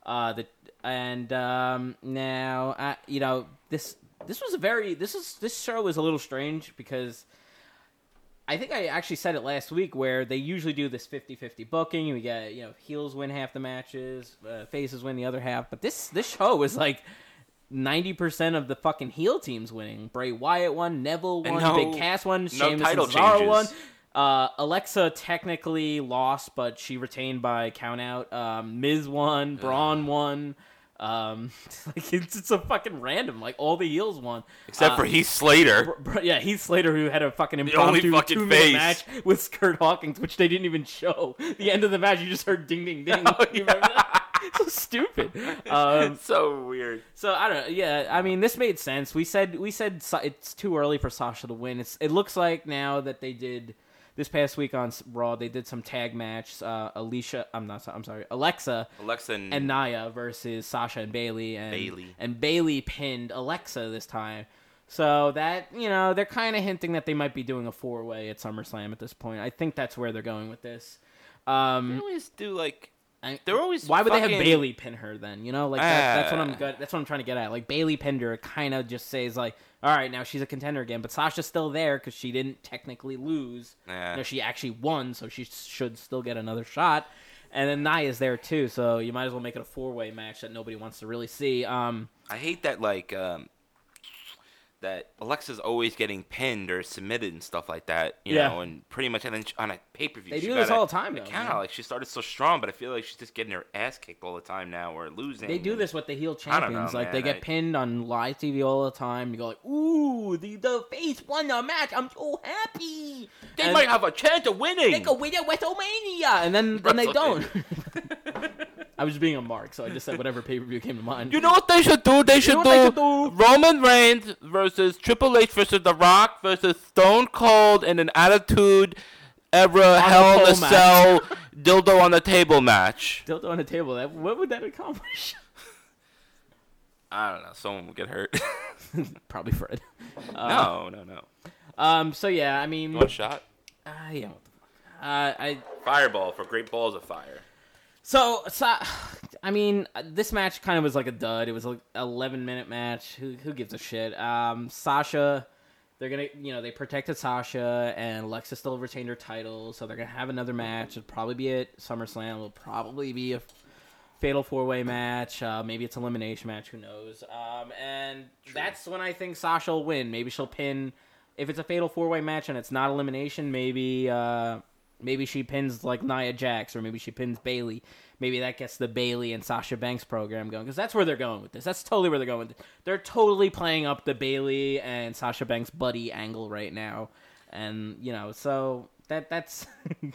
Uh, the and um, now uh, you know this. This was a very this is this show is a little strange because I think I actually said it last week where they usually do this 50-50 booking. We get you know heels win half the matches, uh, faces win the other half. But this this show was like. Ninety percent of the fucking heel teams winning. Bray Wyatt won, Neville won, no- Big Cass won, no Sheamus title and Cesaro won. Uh, Alexa technically lost, but she retained by countout. Um, Miz won, Braun won. Um, *laughs* like it's, it's a fucking random. Like all the heels won, Except Uh, for Heath Slater. Br- Br- yeah, Heath Slater who had a fucking impromptu fucking two minute match with Kurt Hawkins, which they didn't even show. The end of the match, you just heard ding ding ding. *laughs* Oh, You remember that? *laughs* so stupid. Um, it's so weird. so I don't. know. Yeah, I mean, this made sense. We said we said it's too early for Sasha to win. It's it looks like now that they did this past week on Raw, they did some tag match. Uh, Alicia, I'm not. I'm sorry, Alexa Alexa and, and Nia versus Sasha and Bayley, and Bayley. and Bayley pinned Alexa this time. So that you know, they're kind of hinting that they might be doing a four way at SummerSlam at this point. I think that's where they're going with this. they Um, always do like I- they're always why would they have Bayley pin her then? You know, like that, that's what I'm Ah. good. That's what I'm trying to get at. Like Bayley pinned her, kind of just says like, all right, now she's a contender again. But Sasha's still there because she didn't technically lose. Yeah. No, she actually won, so she should still get another shot. And then Nia's there too, so you might as well make it a four way match that nobody wants to really see. Um, I hate that like um that Alexa's always getting pinned or submitted and stuff like that, you Yeah. know, and pretty much and then on a pay per view. They do this all the time, Count man. like she started so strong, but I feel like she's just getting her ass kicked all the time now or losing. they do and- this with the heel don't know, champions. like they get I- pinned on live TV all the time. You go like, ooh, the the face won the match. I'm so happy. They And- might have a chance of winning. they go win at WrestleMania, and then then they don't. *laughs* *laughs* I was just being a mark, so I just said whatever pay per view came to mind. You know what they should do? They should, do, they should do? Roman Reigns versus Triple H versus The Rock versus Stone Cold in an Attitude Era Hell in a pole Cell dildo on the table match. Dildo on the table. That what would that accomplish? *laughs* I don't know. Someone will get hurt. *laughs* Probably Fred. *laughs* no, no, no. Um. So yeah, I mean, One shot. uh, yeah. Uh, I Fireball for great balls of fire. So so. I mean, this match kind of was like a dud. It was like 11 minute match. Who who gives a shit? Um, Sasha. They're gonna, you know, they protected Sasha, and Alexa still retained her title, so they're gonna have another match. It'll probably be at SummerSlam. It'll probably be a fatal four way match. Uh, maybe it's elimination match. Who knows? Um, and that's when I think Sasha will win. Maybe she'll pin. If it's a fatal four way match and it's not elimination, maybe uh, maybe she pins like Nia Jax or maybe she pins Bayley. Maybe that gets the Bayley and Sasha Banks program going because that's where they're going with this. That's totally where they're going with this. They're totally playing up the Bayley and Sasha Banks buddy angle right now, and you know so that that's. *laughs*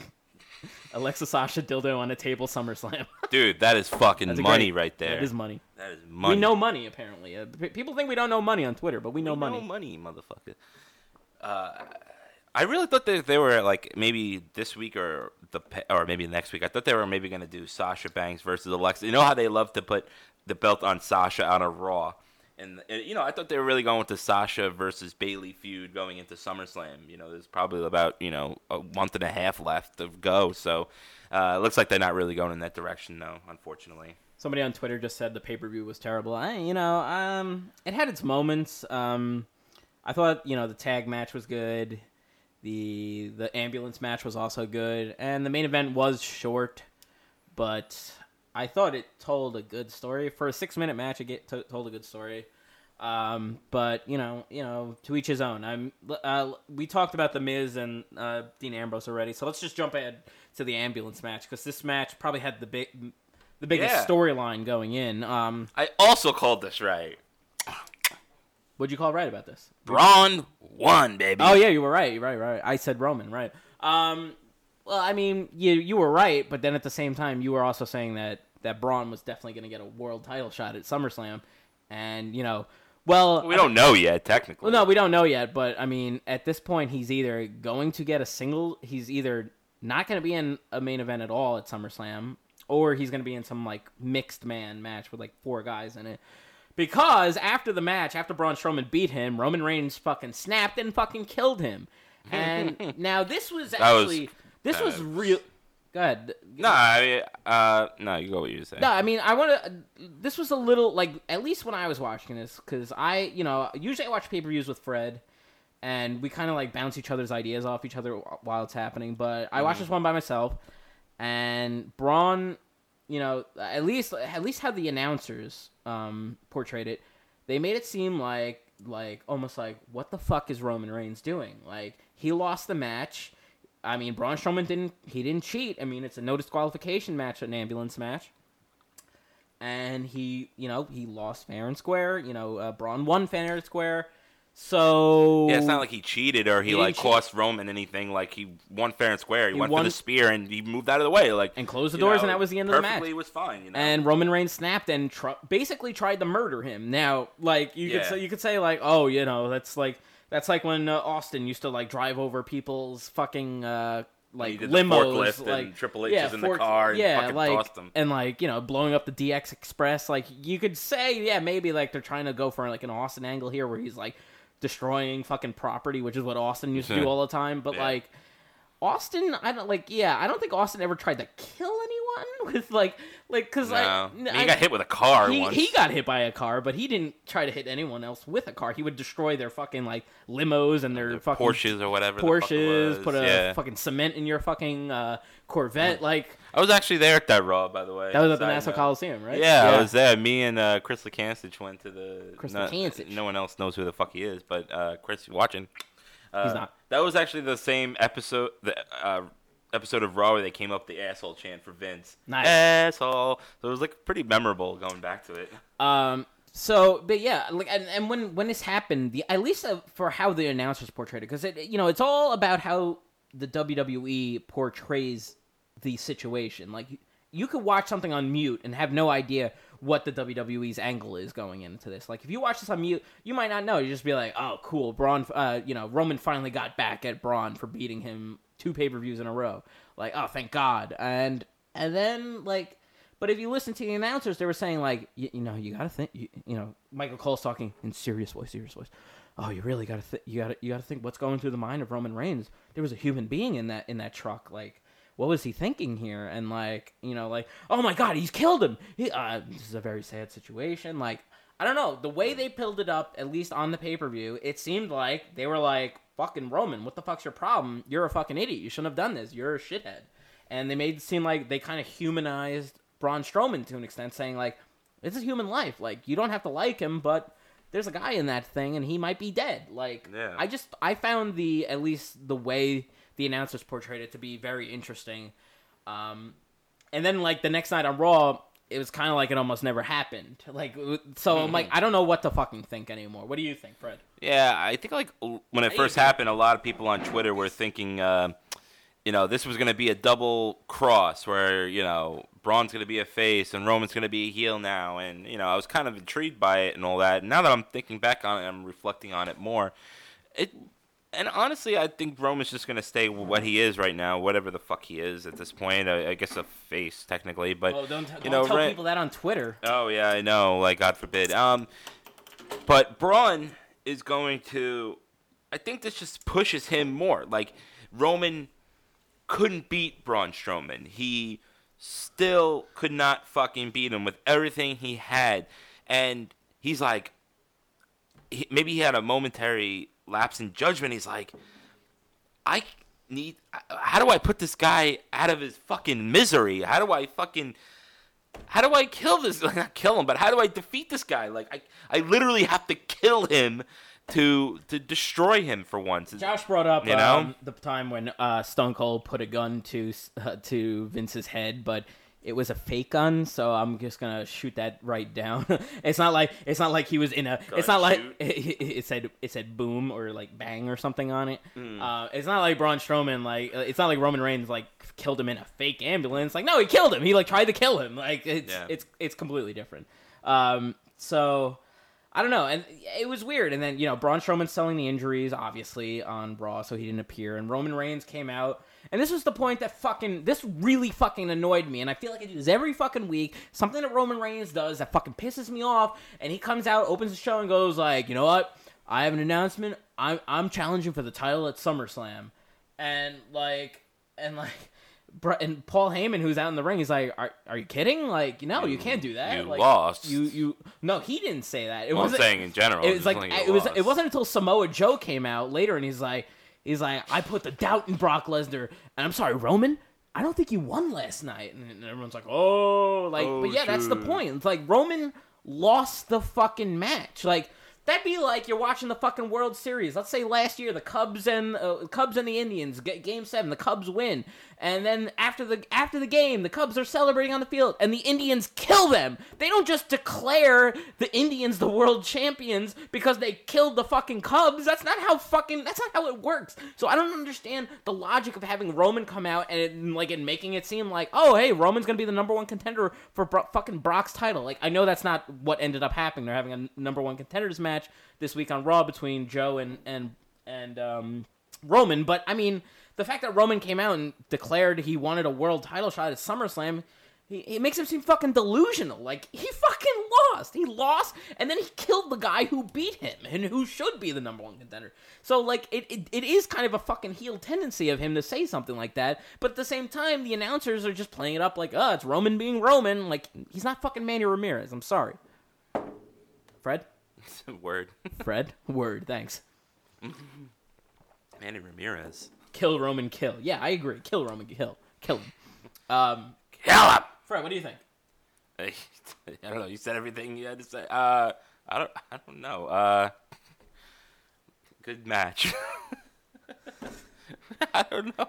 Alexa Sasha dildo on a table SummerSlam. *laughs* Dude, that is fucking That's a money great- right there. That is money. That is money. We know money apparently. Uh, p- people think we don't know money on Twitter, but we know We money. know money, motherfucker. Uh, I really thought that they were like maybe this week or the or maybe next week. I thought they were maybe gonna do Sasha Banks versus Alexa. You know how they love to put the belt on Sasha on a Raw, and, and you know I thought they were really going with the Sasha versus Bayley feud going into SummerSlam. You know, there's probably about you know a month and a half left to go, so uh, it looks like they're not really going in that direction, though. Unfortunately. Somebody on Twitter just said the pay per view was terrible. I, you know, um, it had its moments. Um, I thought you know the tag match was good. The the ambulance match was also good, and the main event was short, but I thought it told a good story for a six minute match. It get, to, told a good story. Um, but you know, you know, to each his own. I'm. Uh, we talked about the Miz and uh, Dean Ambrose already, so let's just jump ahead to the ambulance match because this match probably had the big, the biggest Yeah. storyline going in. Um, I also called this right. What'd you call right about this? Braun won, baby. Oh yeah, you were right. You're right, right. I said Roman, right? Um, well, I mean, you you were right, but then at the same time, you were also saying that that Braun was definitely going to get a world title shot at SummerSlam, and you know, well, We don't know yet, technically. Well, no, we don't know yet, but I mean, at this point, he's either going to get a single. He's either not going to be in a main event at all at SummerSlam, or he's going to be in some like mixed man match with like four guys in it. Because after the match, after Braun Strowman beat him, Roman Reigns fucking snapped and fucking killed him. And *laughs* now this was was actually this was real. Go ahead. No, I mean, uh, no, you go what you were saying. No, I mean, I want to. This was a little like at least when I was watching this, because I, you know, usually I watch pay per views with Fred, and we kind of like bounce each other's ideas off each other while it's happening. But I watched this one by myself, and Braun, you know, at least at least how the announcers um, portrayed it, they made it seem like like almost like what the fuck is Roman Reigns doing? Like he lost the match. I mean, Braun Strowman didn't he didn't cheat. I mean, it's a no disqualification match, an ambulance match. And he, you know, he lost fair and square. You know, uh, Braun won fair and square. So Yeah, it's not like he cheated or he, He like didn't cheat. cost Roman anything. Like he won fair and square. He, He went won- for the spear and he moved out of the way. Like And closed the doors, know, and that was the end of the match. Was fine. You know. and Roman Reigns snapped and tr- basically tried to murder him. Now, like you could Yeah. say, you could say like, oh, you know, that's like that's like when uh, Austin used to like drive over people's fucking uh, like limos, forklift and like Triple H yeah, is in the car and yeah, fucking like and like you know blowing up the DX Express. Like you could say, yeah, maybe like they're trying to go for like an Austin angle here where he's like destroying fucking property, which is what Austin used to do all the time. But Yeah. like. Austin, I don't like. Yeah, I don't think Austin ever tried to kill anyone *laughs* with like, like, cause no, I, I mean, he got hit with a car he, once. he got hit by a car, but he didn't try to hit anyone else with a car. He would destroy their fucking like limos and their The fucking Porsches or whatever. Porsches. Put a yeah. fucking cement in your fucking uh, Corvette. Like I was actually there at that Raw, by the way. that was at the Nassau. Coliseum, right? Yeah, I was there. Me and uh, Chris Lekansich went to the. Chris no, No one else knows who the fuck he is, but uh, Chris, watching? Uh, He's not. That was actually the same episode. The uh, episode of Raw where they came up the asshole chant for Vince. Nice. Asshole. So it was like pretty memorable going back to it. Um. So, but yeah, like, and, and when when this happened, the at least uh, for how the announcers portrayed it, because it, you know, it's all about how the WWE portrays the situation. Like, you could watch something on mute and have no idea what the WWE's angle is going into this. Like, if you watch this on mute, you might not know. You just be like, oh, cool, Braun. Uh, you know, Roman finally got back at Braun for beating him two pay per views in a row. Like, oh, thank God. And and then like. But if you listen to the announcers, they were saying like, you, you know, you gotta think, you, you know, Michael Cole's talking in serious voice, serious voice. Oh, you really gotta, th- you gotta, you gotta think what's going through the mind of Roman Reigns. There was a human being in that in that truck. Like, what was he thinking here? And like, you know, like, oh my God, he's killed him. He, uh, this is a very sad situation. Like, I don't know. The way they pilled it up, at least on the pay per view, it seemed like they were like, fucking Roman, what the fuck's your problem? You're a fucking idiot. You shouldn't have done this. You're a shithead. And they made it seem like they kind of humanized Braun Strowman to an extent, saying like, "This is human life. Like, you don't have to like him, but there's a guy in that thing, and he might be dead." Like, Yeah. I just I found the at least the way the announcers portrayed it to be very interesting. Um, and then like the next night on Raw, it was kind of like it almost never happened. *laughs* Like, so I'm like, I don't know what to fucking think anymore. What do you think, Fred? Yeah, I think like when it first happened, a lot of people on Twitter were thinking, uh, you know, this was going to be a double cross where you know Braun's going to be a face and Roman's going to be a heel now, and you know I was kind of intrigued by it and all that. Now that I'm thinking back on it, I'm reflecting on it more. It and honestly, I think Roman's just going to stay what he is right now, whatever the fuck he is at this point. I, I guess a face technically, but Oh, don't, you don't know, tell people that on Twitter. Oh yeah, I know. Like God forbid. Um, but Braun is going to. I think this just pushes him more. Like Roman couldn't beat Braun Strowman. He still could not fucking beat him with everything he had, and he's like, he, maybe he had a momentary lapse in judgment. He's like, I need. How do I put this guy out of his fucking misery? How do I fucking how do I kill this? Like *laughs* not kill him, but how do I defeat this guy? Like I, I literally have to kill him to to destroy him for once. Josh brought up You know? um, the time when uh, Stone Cold put a gun to uh, *laughs* to Vince's head, but it was a fake gun, so I'm just gonna shoot that right down. *laughs* it's not like it's not like he was in a. it's not like *laughs* it, it said it said boom or like bang or something on it. Hmm. Uh, it's not like Braun Strowman like uh, it's not like Roman Reigns like killed him in a fake ambulance. Like no, he killed him. He like tried to kill him. Like it's Yeah. it's it's completely different. Um, so I don't know, and it was weird. And then you know Braun Strowman's selling the injuries obviously on Raw, so he didn't appear. And Roman Reigns came out, and this was the point that fucking this really fucking annoyed me. And I feel like I do this every fucking week. Something that Roman Reigns does that fucking pisses me off. And he comes out, opens the show, and goes like, you know what? I have an announcement. I'm I'm challenging for the title at SummerSlam, and like and like. *laughs* And Paul Heyman, who's out in the ring, he's like, "Are, are you kidding? Like, no, you can't do that. you like, lost." You, you. No, he didn't say that. It Well, I'm wasn't saying in general. it was like you it was. It wasn't until Samoa Joe came out later, and he's like, he's like, I put the doubt in Brock Lesnar, and I'm sorry, Roman. I don't think he won last night, and everyone's like, oh, like, Oh, but yeah, that's the point. It's like Roman lost the fucking match, like. That'd be like you're watching the fucking World Series. Let's say last year the Cubs and uh, Cubs and the Indians get game seven. The Cubs win, and then after the after the game, the Cubs are celebrating on the field, and the Indians kill them. They don't just declare the Indians the world champions because they killed the fucking Cubs. That's not how fucking that's not how it works. So I don't understand the logic of having Roman come out and it, like and making it seem like oh hey Roman's gonna be the number one contender for Bro- fucking Brock's title. Like I know that's not what ended up happening. They're having a number one contenders match this week on Raw between Joe and and and um, Roman. But I mean, the fact that Roman came out and declared he wanted a world title shot at SummerSlam, it makes him seem fucking delusional. Like he fucking lost. He lost, and then he killed the guy who beat him and who should be the number one contender. So like it, it, it is kind of a fucking heel tendency of him to say something like that. But at the same time, the announcers are just playing it up like, oh, it's Roman being Roman. Like he's not fucking Manny Ramirez. I'm sorry. Fred. *laughs* Word. Fred. Word. Thanks. *laughs* Manny Ramirez. Kill Roman. Kill. Yeah, I agree. Kill Roman. Kill. Kill him. Um, Kill him. Fred, what do you think? *laughs* I don't know. You said everything you had to say. Uh, I don't. I don't know. Uh, *laughs* good match. *laughs* I don't know.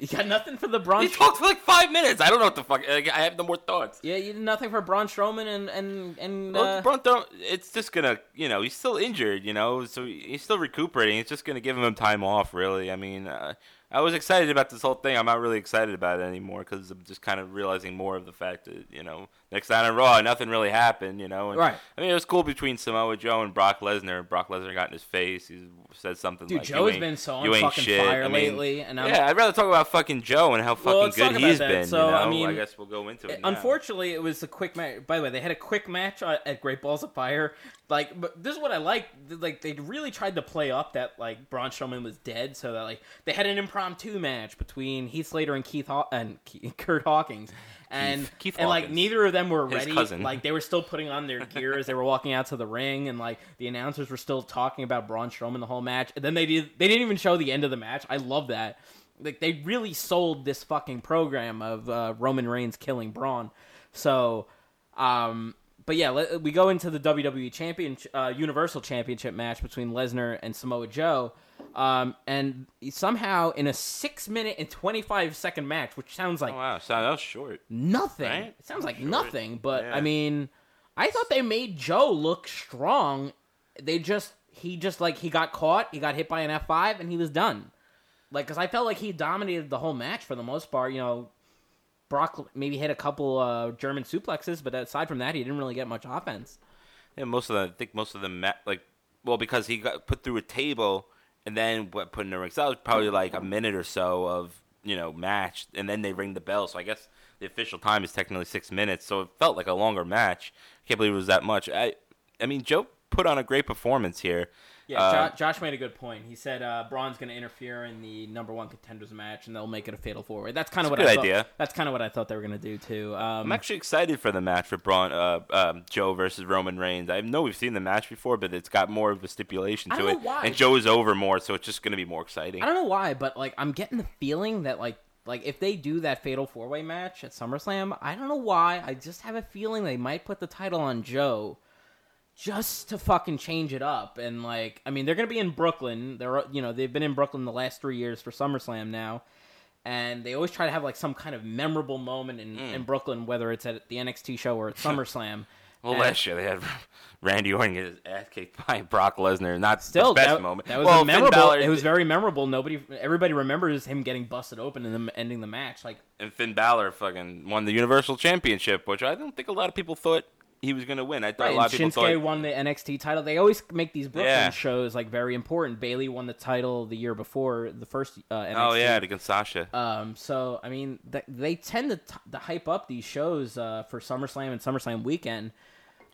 You got nothing for the Braun. He talked for like five minutes. I don't know what the fuck. like, I have no more thoughts. yeah, you did nothing for Braun Strowman and and and. Well, Uh, Braun don't. It's just gonna, you know, he's still injured, you know, so he's still recuperating. It's just gonna give him time off, really. I mean, uh, I was excited about this whole thing. I'm not really excited about it anymore because I'm just kind of realizing more of the fact that, you know, next night on Raw, nothing really happened, you know. And, Right. I mean, it was cool between Samoa Joe and Brock Lesnar. Brock Lesnar got in his face. He said something Dude, like, Joe "You has been so on you ain't fucking shit." fire I mean, lately, and I'm- yeah, I'd rather talk about fucking Joe and how fucking let's good he's that. been. So, you know? I mean, guess we'll go into it. now. Unfortunately, it was a quick match. By the way, they had a quick match at at Great Balls of Fire. Like, but this is what I like. Like, they really tried to play up that like Braun Strowman was dead, so that like they had an impromptu match between Heath Slater and Keith Haw- and Ke- *laughs* Kurt Hawkins, and Keith- Keith and like Hawkins. neither of them were His ready. cousin. Like they were still putting on their gear as they were walking out to the ring, and like the announcers were still talking about Braun Strowman the whole match. And then they did. They didn't even show the end of the match. I love that. Like they really sold this fucking program of uh, Roman Reigns killing Braun. So, um, but yeah, let, we go into the WWE Champion uh, Universal Championship match between Lesnar and Samoa Joe. Um, and somehow in a six minute and 25 second match, which sounds like Oh, wow, so that was short. nothing. Right? It sounds like Sure. nothing, but Yeah. I mean, I thought they made Joe look strong. They just he just like he got caught, he got hit by an F five, and he was done. Like, cause I felt like he dominated the whole match for the most part. You know, Brock maybe hit a couple uh, German suplexes, but aside from that, he didn't really get much offense. Yeah, most of them. I think most of them, ma- like, well, because he got put through a table and then what put in the ring. So that was probably like a minute or so of you know match, and then they ring the bell. So I guess the official time is technically six minutes. So it felt like a longer match. I Can't believe it was that much. I, I mean, Joe put on a great performance here. Yeah, Uh, jo- Josh made a good point. He said uh, Braun's going to interfere in the number one contenders match, and they'll make it a fatal four way. That's kind of what I thought. idea. That's kind of what I thought they were going to do too. Um, I'm actually excited for the match for Braun, uh, um, Joe versus Roman Reigns. I know we've seen the match before, but it's got more of a stipulation to it, why. and Joe is over more, so it's just going to be more exciting. I don't know why, but like I'm getting the feeling that like like if they do that fatal four way match at SummerSlam, I don't know why. I just have a feeling they might put the title on Joe just to fucking change it up. And like I mean, they're gonna be in Brooklyn. They're you know they've been in Brooklyn the last three years for SummerSlam now. and they always try to have like some kind of memorable moment in, hmm. in Brooklyn, whether it's at the NXT show or at *laughs* SummerSlam. Well, And last year they had *laughs* Randy Orton get his ass kicked *laughs* by Brock Lesnar. Not Still, the best that, moment. that was well, a memorable. It was very memorable. Nobody, everybody remembers him getting busted open and then ending the match. Like and Finn Balor fucking won the Universal Championship, which I don't think a lot of people thought he was going to win. I thought Right, a lot of people Shinsuke thought. won the NXT title. They always make these Brooklyn Yeah. shows like very important. Bayley won the title the year before the first uh, NXT. Oh yeah, against Sasha. Um, so I mean, th- they tend to, t- to hype up these shows uh, for SummerSlam and SummerSlam weekend.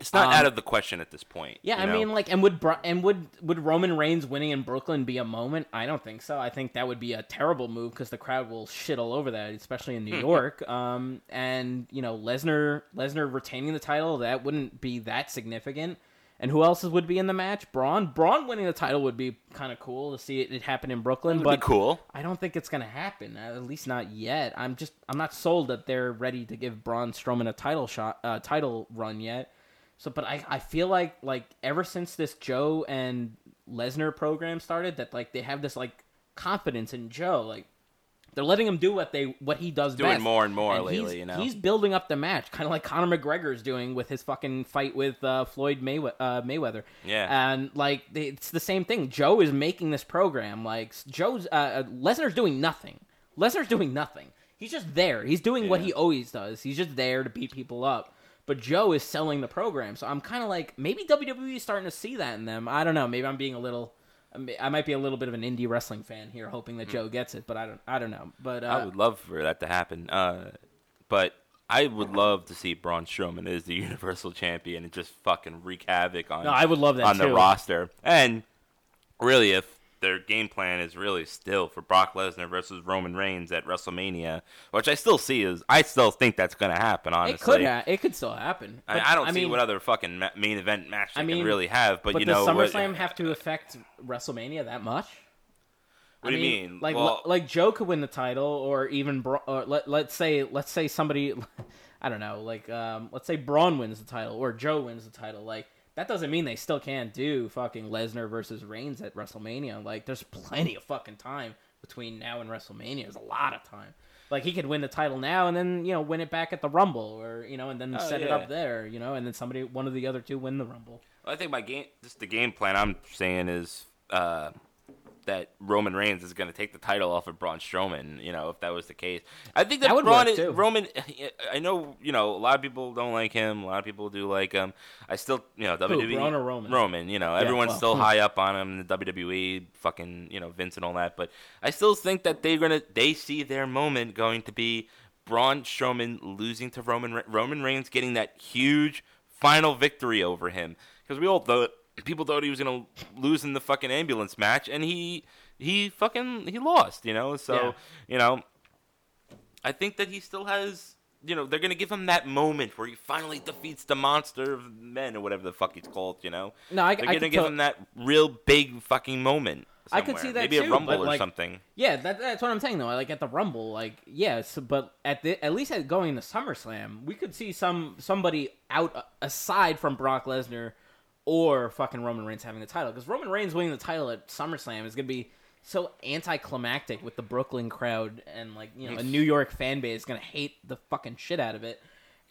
It's not um, out of the question at this point. Yeah, I know? mean, like, and would Bro- and would would Roman Reigns winning in Brooklyn be a moment? I don't think so. I think that would be a terrible move because the crowd will shit all over that, especially in New York. Um, and you know, Lesnar Lesnar retaining the title that wouldn't be that significant. And who else would be in the match? Braun. Braun winning the title would be kind of cool to see it, it happen in Brooklyn. But be cool. I don't think it's gonna happen. At least not yet. I'm just I'm not sold that they're ready to give Braun Strowman a title shot, uh, title run yet. So, but I, I feel like like ever since this Joe and Lesnar program started, that like they have this like confidence in Joe. Like they're letting him do what they what he does Doing best. more and more he's- lately, you know? He's building up the match, kind of like Conor McGregor is doing with his fucking fight with uh, Floyd Maywe- uh, Mayweather. Yeah. and like they- it's the same thing. Joe is making this program. Like Joe's uh, uh, Lesnar's doing nothing. Lesnar's doing nothing. He's just there. He's doing what he always does. He's just there to beat people up. But Joe is selling the program, so I'm kind of like maybe WWE is starting to see that in them. I don't know. Maybe I'm being a little. I might be a little bit of an indie wrestling fan here, hoping that Joe gets it, but I don't. I don't know. But uh. I would love for that to happen. Uh, but I would love to see Braun Strowman as the *laughs* Universal Champion and just fucking wreak havoc on. No, I would love that on the roster. And really, if their game plan is really still for Brock Lesnar versus Roman Reigns at WrestleMania, which I still see is, I still think that's going to happen. Honestly, it could. Ha- it could still happen. I, I don't see mean, what other fucking ma- main event match they I mean, can really have. But, But you does know, what, SummerSlam have to affect WrestleMania that much? What I do you mean? Like, Well- like Joe could win the title, or even Bra- or let let's say let's say somebody, *laughs* I don't know, like um, let's say Braun wins the title or Joe wins the title. Like that doesn't mean they still can't do fucking Lesnar versus Reigns at WrestleMania. Like there's plenty of fucking time between now and WrestleMania. There's a lot of time. Like he could win the title now and then you know win it back at the Rumble, or you know, and then Oh, set it up there, you know, and then somebody one of the other two win the Rumble. I think my game, just the game plan I'm saying is uh, that Roman Reigns is going to take the title off of Braun Strowman. You know, if that was the case, I think that, That would Braun, work, too. Roman. I know, you know, a lot of people don't like him. A lot of people do like him. I still, you know, WWE. Braun or Roman? Roman. You know, everyone's well, still hmm. *laughs* high up on him. The WWE, fucking, you know, Vince and all that. But I still think that they're gonna. They see their moment going to be Braun Strowman losing to Roman Roman Reigns getting that huge final victory over him because we all thought people thought he was gonna lose in the fucking ambulance match and he he fucking he lost you know so Yeah. you know I think that he still has you know they're gonna give him that moment where he finally defeats the monster of men or whatever the fuck he's called you know No, I- they're I gonna give tell- him that real big fucking moment I could see that maybe too, a rumble or like, something Yeah, that, that's what I'm saying though. Like at the Rumble, like yes, but at the at least at going to SummerSlam, we could see some somebody out aside from Brock Lesnar or fucking Roman Reigns having the title because Roman Reigns winning the title at SummerSlam is gonna be so anticlimactic with the Brooklyn crowd and like you know a New York fan base is gonna hate the fucking shit out of it.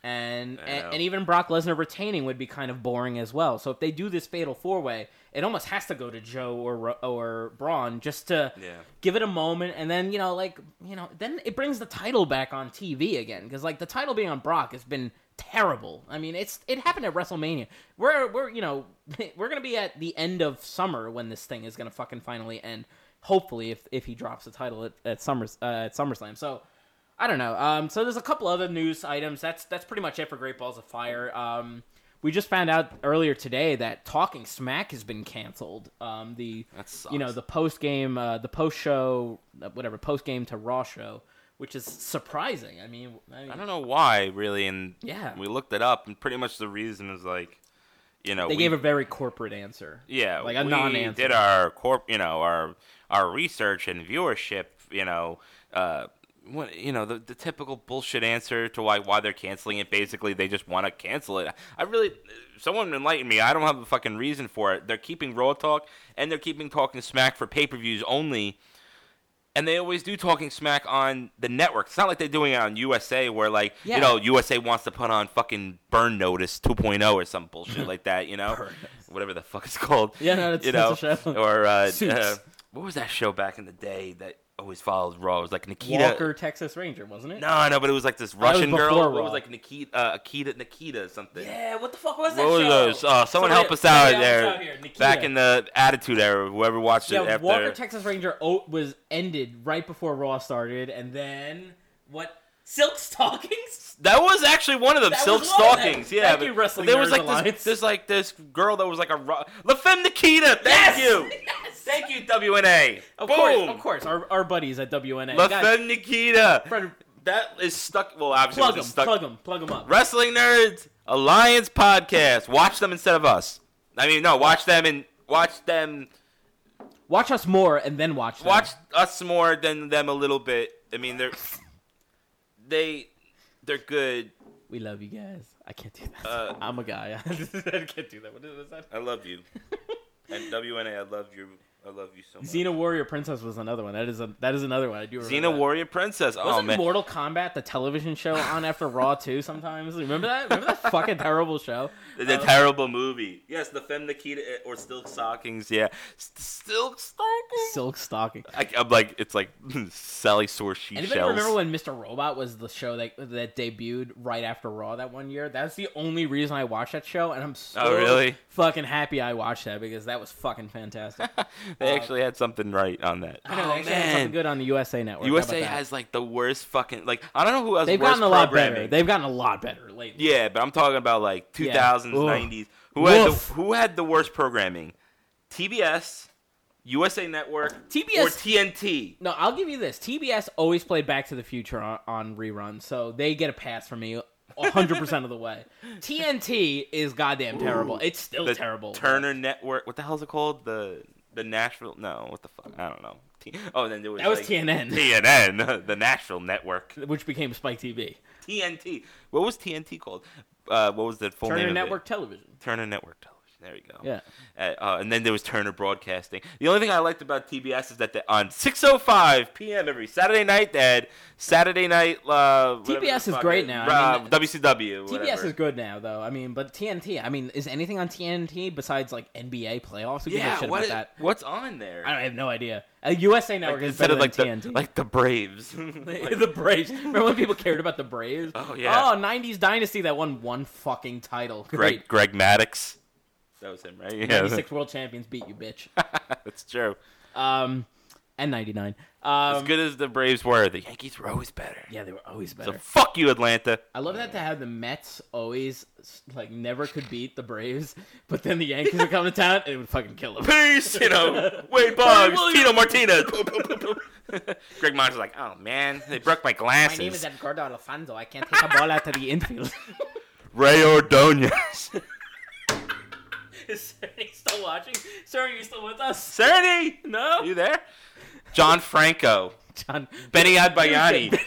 And, and and even Brock Lesnar retaining would be kind of boring as well. So if they do this fatal four way, it almost has to go to Joe or or Braun just to Yeah. give it a moment, and then you know, like you know, then it brings the title back on TV again because like the title being on Brock has been terrible. I mean, it's it happened at WrestleMania. We're we're you know *laughs* we're gonna be at the end of summer when this thing is gonna fucking finally end. Hopefully, if if he drops the title at at Summers uh, at SummerSlam, so. I don't know. Um, so there's a couple other news items. That's that's pretty much it for Great Balls of Fire. Um, we just found out earlier today that Talking Smack has been canceled. Um, the you know the post game, uh, the post show, whatever post game to Raw show, which is surprising. I mean, I, mean, I don't know why really and Yeah. we looked it up and pretty much the reason is like you know they we, gave a very corporate answer. Yeah, like a we non-answer. did our corp, you know, our our research and viewership, you know, uh, what you know, the, the typical bullshit answer to why why they're canceling it. Basically, they just want to cancel it. I really, someone enlighten me. I don't have a fucking reason for it. They're keeping Raw Talk and they're keeping Talking Smack for pay per views only. And they always do talking smack on the network. It's not like they're doing it on USA, where like Yeah. you know USA wants to put on fucking Burn Notice 2.0 or some bullshit like that. You know, *laughs* whatever the fuck it's called. Yeah, no, that's- you know, that's a show. or uh, uh, what was that show back in the day that always followed Raw? It was like Nikita. Walker, Texas Ranger, wasn't it? No, no, but it was like this Russian girl. before What was like Nikita, uh, Akita, Nikita something. Yeah, what the fuck was that What was those? Uh, someone Somebody- help us out somebody there. out Back in the Attitude Era, whoever watched yeah, it after. Walker, Texas Ranger o- was ended right before Raw started, and then what? Silk Stockings. That was actually one of them, That Silk was one of them. Stockings. Yeah, Thank but you, Wrestling there was Nerds like Alliance. this, there's like this girl that was like a ro- La Femme Nikita. Thank Yes! you, *laughs* Yes! thank you, WNA. Of Boom. course, of course, our, our buddies at WNA. La Guys, Femme Nikita. Fred, That is stuck. Well, obviously, plug it them, was stuck. plug them, plug them up. Wrestling Nerds Alliance podcast. Watch them instead of us. I mean, no, watch them and watch them. Watch us more, and then watch. Them. Watch us more than them a little bit. I mean, they're *laughs* they they're good. We love you guys. I can't do that. Uh, I'm a guy. *laughs* I can't do that. What is that? I love you. *laughs* and WNA, I love you. I love you so much. Xena Warrior Princess was another one. That is a that is another one. I do remember. Xena that. Warrior Princess. Oh Wasn't man, Mortal Kombat the television show on after Raw *laughs* too? Sometimes remember that? Remember that fucking terrible show? the terrible movie. Yes, the Femme Nikita eh, or Silk Stockings. Yeah, Silk Stockings. Silk Stocking. I, I'm like, it's like *laughs* Sally Sore She Anybody Shells. remember when Mr. Robot was the show that that debuted right after Raw that one year? That's the only reason I watched that show, and I'm so Oh, really? fucking happy I watched that because that was fucking fantastic. *laughs* they uh, actually had something right on that. I know oh, they actually had something good on the USA Network. How about USA that? has like the worst fucking like I don't know who has They've worse gotten a lot programming. better. They've gotten a lot better lately. Yeah, but I'm talking about like 2000s, Yeah. Ugh. 90s. Who had the, Woof. who had the worst programming? TBS, USA Network, TBS or TNT? No, I'll give you this. TBS always played Back to the Future on, on reruns, so they get a pass from me 100% of the way. *laughs* TNT is goddamn terrible. It's still The terrible. Turner Network. What the hell is it called? The the Nashville? No, what the fuck? I don't know. T- oh, then there was That was like, TNN. TNN, *laughs* the Nashville Network. Which became Spike TV. TNT. What was TNT called? Uh, what was the full name Turner of Network? Television. Turner Network Television. There you go. Yeah. Uh, uh, and then there was Turner Broadcasting. The only thing I liked about TBS is that they, on 6:05 p.m. every Saturday night, they had Saturday night. Uh, TBS is great now. I mean, uh, WCW. TBS whatever. is good now, though. I mean, but TNT, I mean, is anything on TNT besides like NBA playwoods? Who Yeah. What is, what's on there? I, have no idea. A USA Network like, is instead better of like than the TNT. like the Braves. *laughs* *laughs* the Braves. Remember when people cared about the Braves? Oh, yeah. Oh, 90s Dynasty that won one fucking title. Greg Great. Greg Maddux. That was him, right? Yeah, 96 world champions beat you, bitch. *laughs* that's true. Um, and 99. As Um, good as the Braves were, the Yankees were always better. yeah, they were always better. So fuck you, Atlanta. I love that to have the Mets always like never could beat the Braves, *laughs* but then the Yankees would come to town and it would fucking kill them. Peace, you know. *laughs* Wade Boggs. Tito Martinez. Greg Monter's like, oh man, they broke my glasses. My name is Edgardo Alfonzo. I can't take a ball out to the infield. Rey Ordonez. *laughs* Is Cerny still watching? Cerny, you still with us? Cerny, No? you there? John Franco. John. Benny Agbayani. *laughs*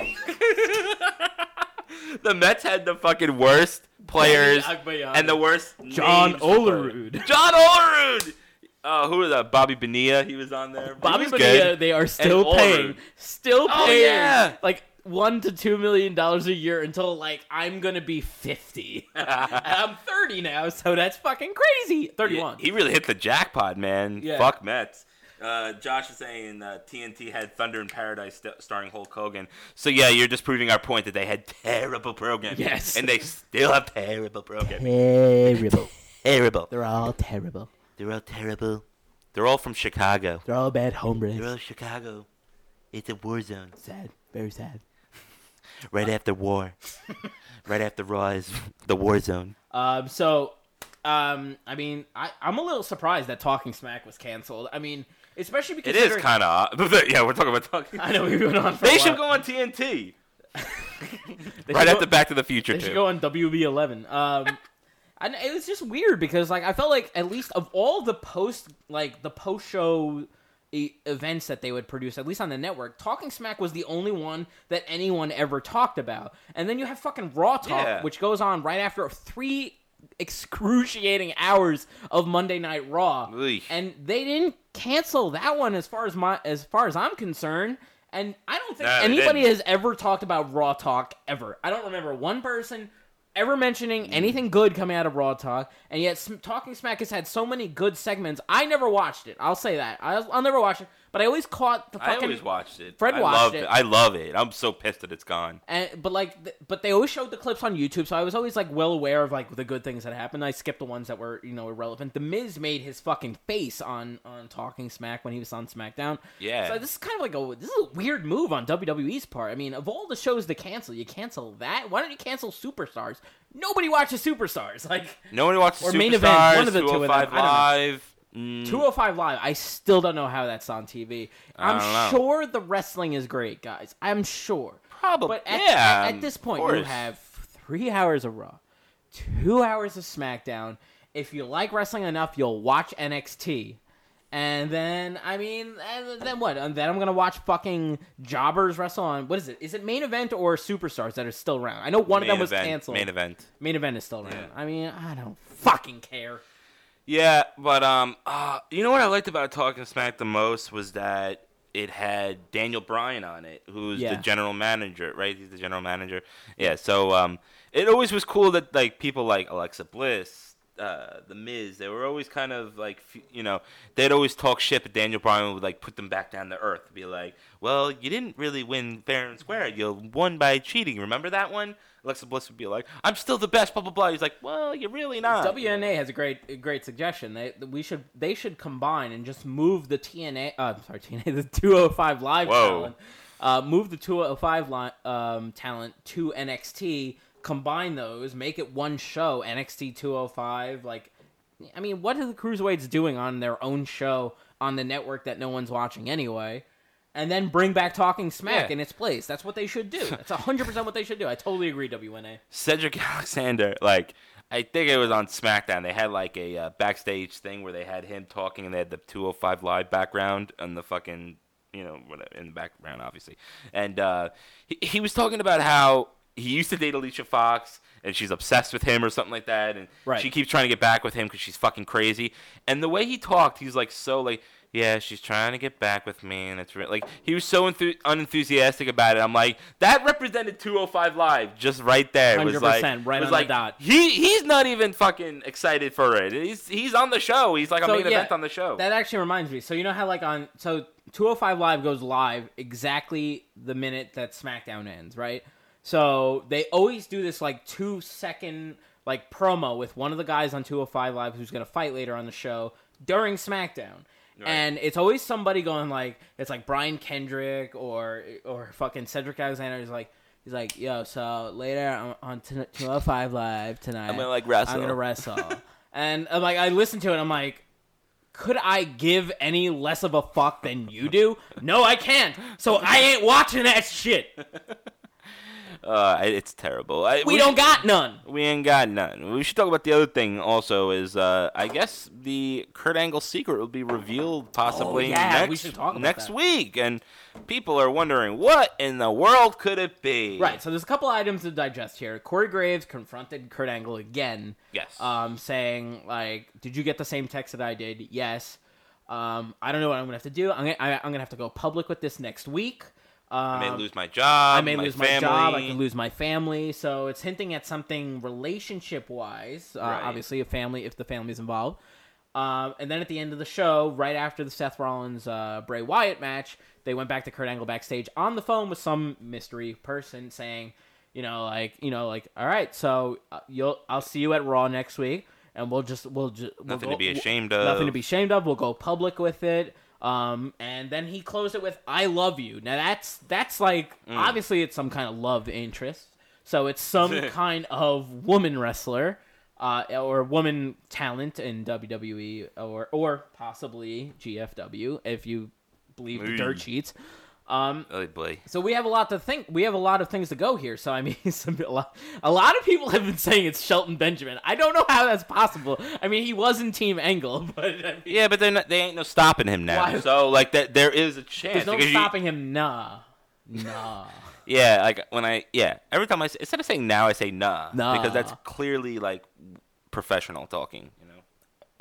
the Mets had the fucking worst players and the worst John names. Olerud. John Olerud. Uh, who was that? Bobby Bonilla. He was on there. Bobby He Bonilla, good. they are still And paying, Olerud. still Oh, yeah. like one to two million dollars a year until like I'm gonna be fifty. *laughs* I'm thirty now, so that's fucking crazy. Thirty-one. He really hit the jackpot, man. Yeah. Fuck Mets. Uh, Josh is saying uh, TNT had Thunder in Paradise st- starring Hulk Hogan. So yeah, you're just proving our point that they had terrible programming. Yes. and they still have terrible programming. Terrible. *laughs* Terrible. They're all terrible. They're all terrible. They're all from Chicago. They're all bad hombres. They're all Chicago. It's a war zone. sad. Very sad. Right after war. *laughs* right after Raw is the war zone. Um. So, um. I mean, I I'm a little surprised that Talking Smack was canceled. I mean, especially because It is kind of *laughs* yeah. We're talking about talking. I know we've been on. For They a should while. go on TNT *laughs* right after go- Back to the Future They too. should go on WB eleven. Um, and it was just weird because like I felt like at least of all the post like the post show e- events that they would produce, at least on the network, Talking Smack was the only one that anyone ever talked about. And then you have fucking Raw Talk, Yeah. which goes on right after three excruciating *laughs* hours of Monday Night Raw, Eesh. and they didn't cancel that one as far as my as far as I'm concerned. And I don't think No, they anybody didn't. has ever talked about Raw Talk ever. I don't remember one person ever mentioning mm. anything good coming out of Raw Talk, and yet Talking Smack has had so many good segments. I never watched it. I'll say that. I'll, I'll never watch it, but I always caught the fucking. I always watched it. Fred I watched loved it. I love it. I'm so pissed that it's gone. And, but like, th- but they always showed the clips on YouTube, so I was always like well aware of like the good things that happened. I skipped the ones that were you know irrelevant. The Miz made his fucking face on on Talking Smack when he was on SmackDown. Yeah. So this is kind of like a this is a weird move on WWE's part. I mean, of all the shows to cancel, you cancel that. Why don't you cancel Superstars? Nobody watches Superstars. *laughs* Like Nobody watches Or Superstars, main event, one of the two of them, 205 I don't know. Oh Live. Mm, 205 Live, I still don't know how that's on TV. I'm sure the wrestling is great, guys. I'm sure. Probably- But at, yeah, at, at this point, you have three hours of Raw, two hours of SmackDown. If you like wrestling enough, you'll watch NXT. And then, I mean, and then what? And then I'm gonna watch fucking jobbers wrestle on what is it? Is it main event or superstars that are still around? I know one of main them was event, canceled. Main event. Main event is still around. Yeah. I mean, I don't fucking care. Yeah, but um, uh, you know what I liked about Talking Smack the most was that it had Daniel Bryan on it, who's Yeah. the general manager, right? He's the general manager. Yeah, so um, it always was cool that like people like Alexa Bliss, uh, the Miz, they were always kind of like, you know, they'd always talk shit, but Daniel Bryan would like put them back down to earth, be like, "Well, you didn't really win fair and square. You won by cheating. Remember that one?" Alexa Bliss would be like, "I'm still the best." Blah blah blah. He's like, "Well, you're really not." WNA has a great a great suggestion. They we should they should combine and just move the TNA. Uh, sorry, TNA the 205 live Whoa. talent. Uh, move the 205 li- um, talent to NXT. Combine those, make it one show. NXT 205. Like, I mean, what are the cruiserweights doing on their own show on the network that no one's watching anyway? And then bring back Talking Smack Yeah. in its place. That's what they should do. That's 100% what they should do. I totally agree, WNA. Cedric *laughs* Alexander, like I think it was on SmackDown. They had like a uh, backstage thing where they had him talking, and they had the 205 live background and the fucking, you know, whatever, in the background, obviously. And uh, he he was talking about how he used to date Alicia Fox, and she's obsessed with him or something like that, and Right. she keeps trying to get back with him because she's fucking crazy. And the way he talked, he's like so like. Yeah, she's trying to get back with me, and it's re-. like he was so enthu- unenthusiastic about it. I'm like, that represented 205 Live just right there. It was like, right was on the dot. He he's not even fucking excited for it. He's he's on the show. He's like a main event on the show. That actually reminds me. So you know how like on so 205 Live goes live exactly the minute that SmackDown ends, right? So they always do this like two second like promo with one of the guys on 205 Live who's gonna fight later on the show during SmackDown. And it's always somebody going like it's like Brian Kendrick or or fucking Cedric Alexander is like he's like yo so later on, on 205 Live tonight I'm gonna, like, wrestle." I'm gonna wrestle *laughs* and I'm like I listen to it I'm like could I give any less of a fuck than you do? No, I can't. So I ain't watching that shit. *laughs* Uh, it's terrible. I, We don't got none. We ain't got none. We should talk about the other thing also. Is uh, I guess the Kurt Angle secret will be revealed possibly Oh, yeah, we next talk next week, and people are wondering what in the world could it be? Right, so there's a couple items to digest here. Corey Graves confronted Kurt Angle again. Yes. Um, saying like, "Did you get the same text that I did?" Yes. Um, I don't know what I'm gonna have to do. I'm gonna, I, I'm gonna have to go public with this next week. Um, I may lose my job. I may my lose family. my job. I can lose my family. So it's hinting at something relationship wise. Uh, Right. Obviously, a family if the family's involved. Um, and then at the end of the show, right after the Seth Rollins uh, Bray Wyatt match, they went back to Kurt Angle backstage on the phone with some mystery person saying, you know, like you know, like all right, so uh, you'll I'll see you at Raw next week, and we'll just we'll just we'll Nothing go- to be ashamed of. Nothing to be ashamed of. We'll go public with it. Um, and then he closed it with "I love you." Now that's that's like Mm. obviously it's some kind of love interest. So it's some *laughs* kind of woman wrestler, uh, or woman talent in WWE, or or possibly GFW if you believe the dirt sheets. Um, Oh boy. so we have a lot to think. We have a lot of things to go here. So I mean, *laughs* some, a, lot, a lot of people have been saying it's Shelton Benjamin. I don't know how that's possible. I mean, he was in Team Angle, *laughs* but I mean, Yeah, but they're not, they ain't no stopping him now. Why? So like that, there is a chance. there's no because you- stopping him. Nah, nah. *laughs* Yeah, like when I yeah, every time I say, instead of saying now, I say nah, Nah. because that's clearly like professional talking. You know.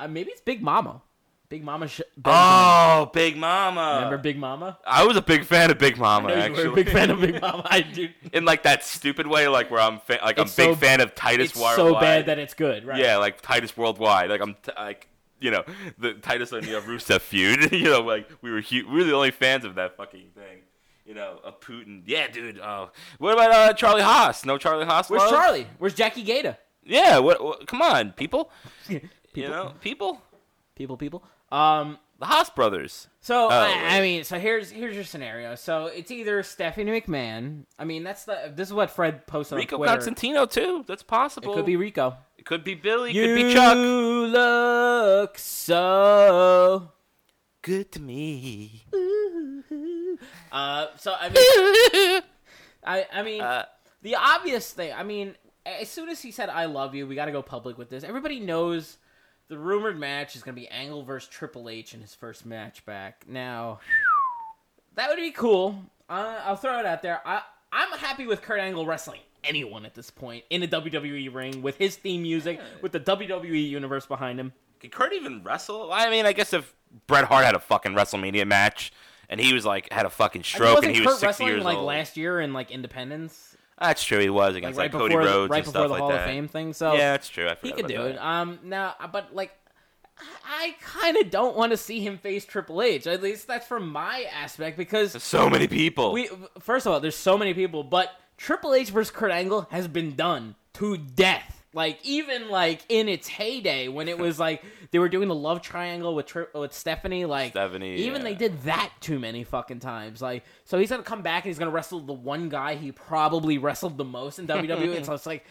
Uh, maybe it's Big Mama. Big Mama. Sh- Benjamin. Oh, Big Mama. Remember Big Mama? I was a big fan of Big Mama. I know you actually, were a big fan of Big Mama. I do. *laughs* in like that stupid way, like where I'm fa- like It's I'm big so- fan of Titus It's Worldwide. so bad that it's good, right? Yeah, like Titus Worldwide. Like I'm t- like you know the Titus and the Rusev feud. *laughs* you know, like we were hu- we were the only fans of that fucking thing. You know, a Putin. Yeah, dude. Oh, what about uh, Charlie Haas? No Charlie Haas. Where's love? Charlie? Where's Jackie Gayda? Yeah. What, what? Come on, people. *laughs* people, You know, people. people, people. Um. The Haas brothers. So Oh, I. I mean, so here's here's your scenario. So it's either Stephanie McMahon. I mean, that's the this is what Fred posted Rico on Twitter. Rico Constantino too. That's possible. It could be Rico. It could be Billy. It could be Chuck. You look so. Good to me. Uh, so I mean, *laughs* I I mean, Uh, the obvious thing. I mean, as soon as he said "I love you," we got to go public with this. Everybody knows the rumored match is going to be Angle versus Triple H in his first match back. Now, that would be cool. Uh, I'll throw it out there. I I'm happy with Kurt Angle wrestling anyone at this point in a WWE ring with his theme music, with the WWE universe behind him. Can Kurt even wrestle? I mean, I guess if Bret Hart had a fucking WrestleMania match and he was like had a fucking stroke wasn't and he Kurt was sixty years like old. last year in like Independence, That's true. He was like against right like, Cody before the, Rhodes right and stuff the like Hall that. of Fame thing. So yeah, that's true. I he could do it. Um, now, but like, I kind of don't want to see him face Triple H. At least that's from my aspect because There's so many people. we. First of all, there's so many people, but Triple H versus Kurt Angle has been done to death. Like even like in its heyday when it was like they were doing the love triangle with Tri- with Stephanie, like Stephanie, even yeah. they did that too many fucking times. Like so he's gonna come back and he's gonna wrestle the one guy he probably wrestled the most in WWE. and so it's like,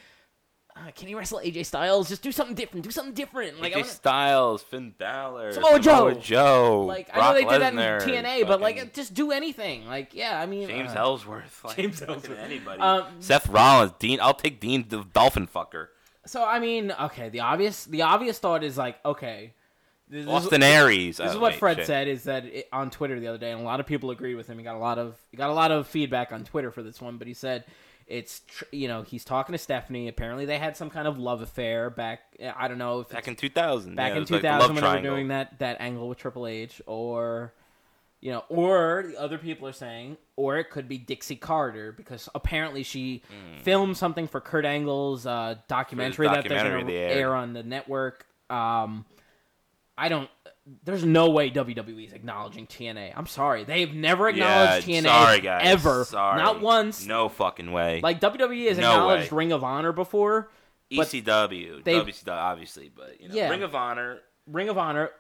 uh, can he wrestle AJ Styles? Just do something different. Do something different. Like I AJ wanna- Styles, Finn Balor, Samoa Joe. Joe, like I know they did that in TNA, but like just do anything. Like yeah, I mean James uh, Ellsworth, like, James Ellsworth. anybody, Um, Seth Rollins, Dean. I'll take Dean, the Dolphin fucker. So I mean, okay, the obvious the obvious thought is like, okay, this, this is- Austin Aries. This is Oh, what wait, Fred shit. said is that it, on Twitter the other day, and a lot of people agree with him. He got a lot of he got a lot of feedback on Twitter for this one, but he said it's tr- you know he's talking to Stephanie. Apparently, they had some kind of love affair back. I don't know if Back in 2000. back yeah, in was like the 2000 when they were doing that that angle with Triple H, or you know, or the other people are saying, or it could be Dixie Carter because apparently she filmed something for Kurt Angle's uh, documentary, that they're documentary going to air on the network. Um, I don't. There's no way WWE is acknowledging TNA. I'm sorry, they've never Yeah, acknowledged TNA sorry guys. ever, Sorry. not once. No fucking way. Like WWE has No acknowledged way. Ring of Honor before, ECW, WCW, obviously, but you know, Yeah. Ring of Honor, Ring of Honor,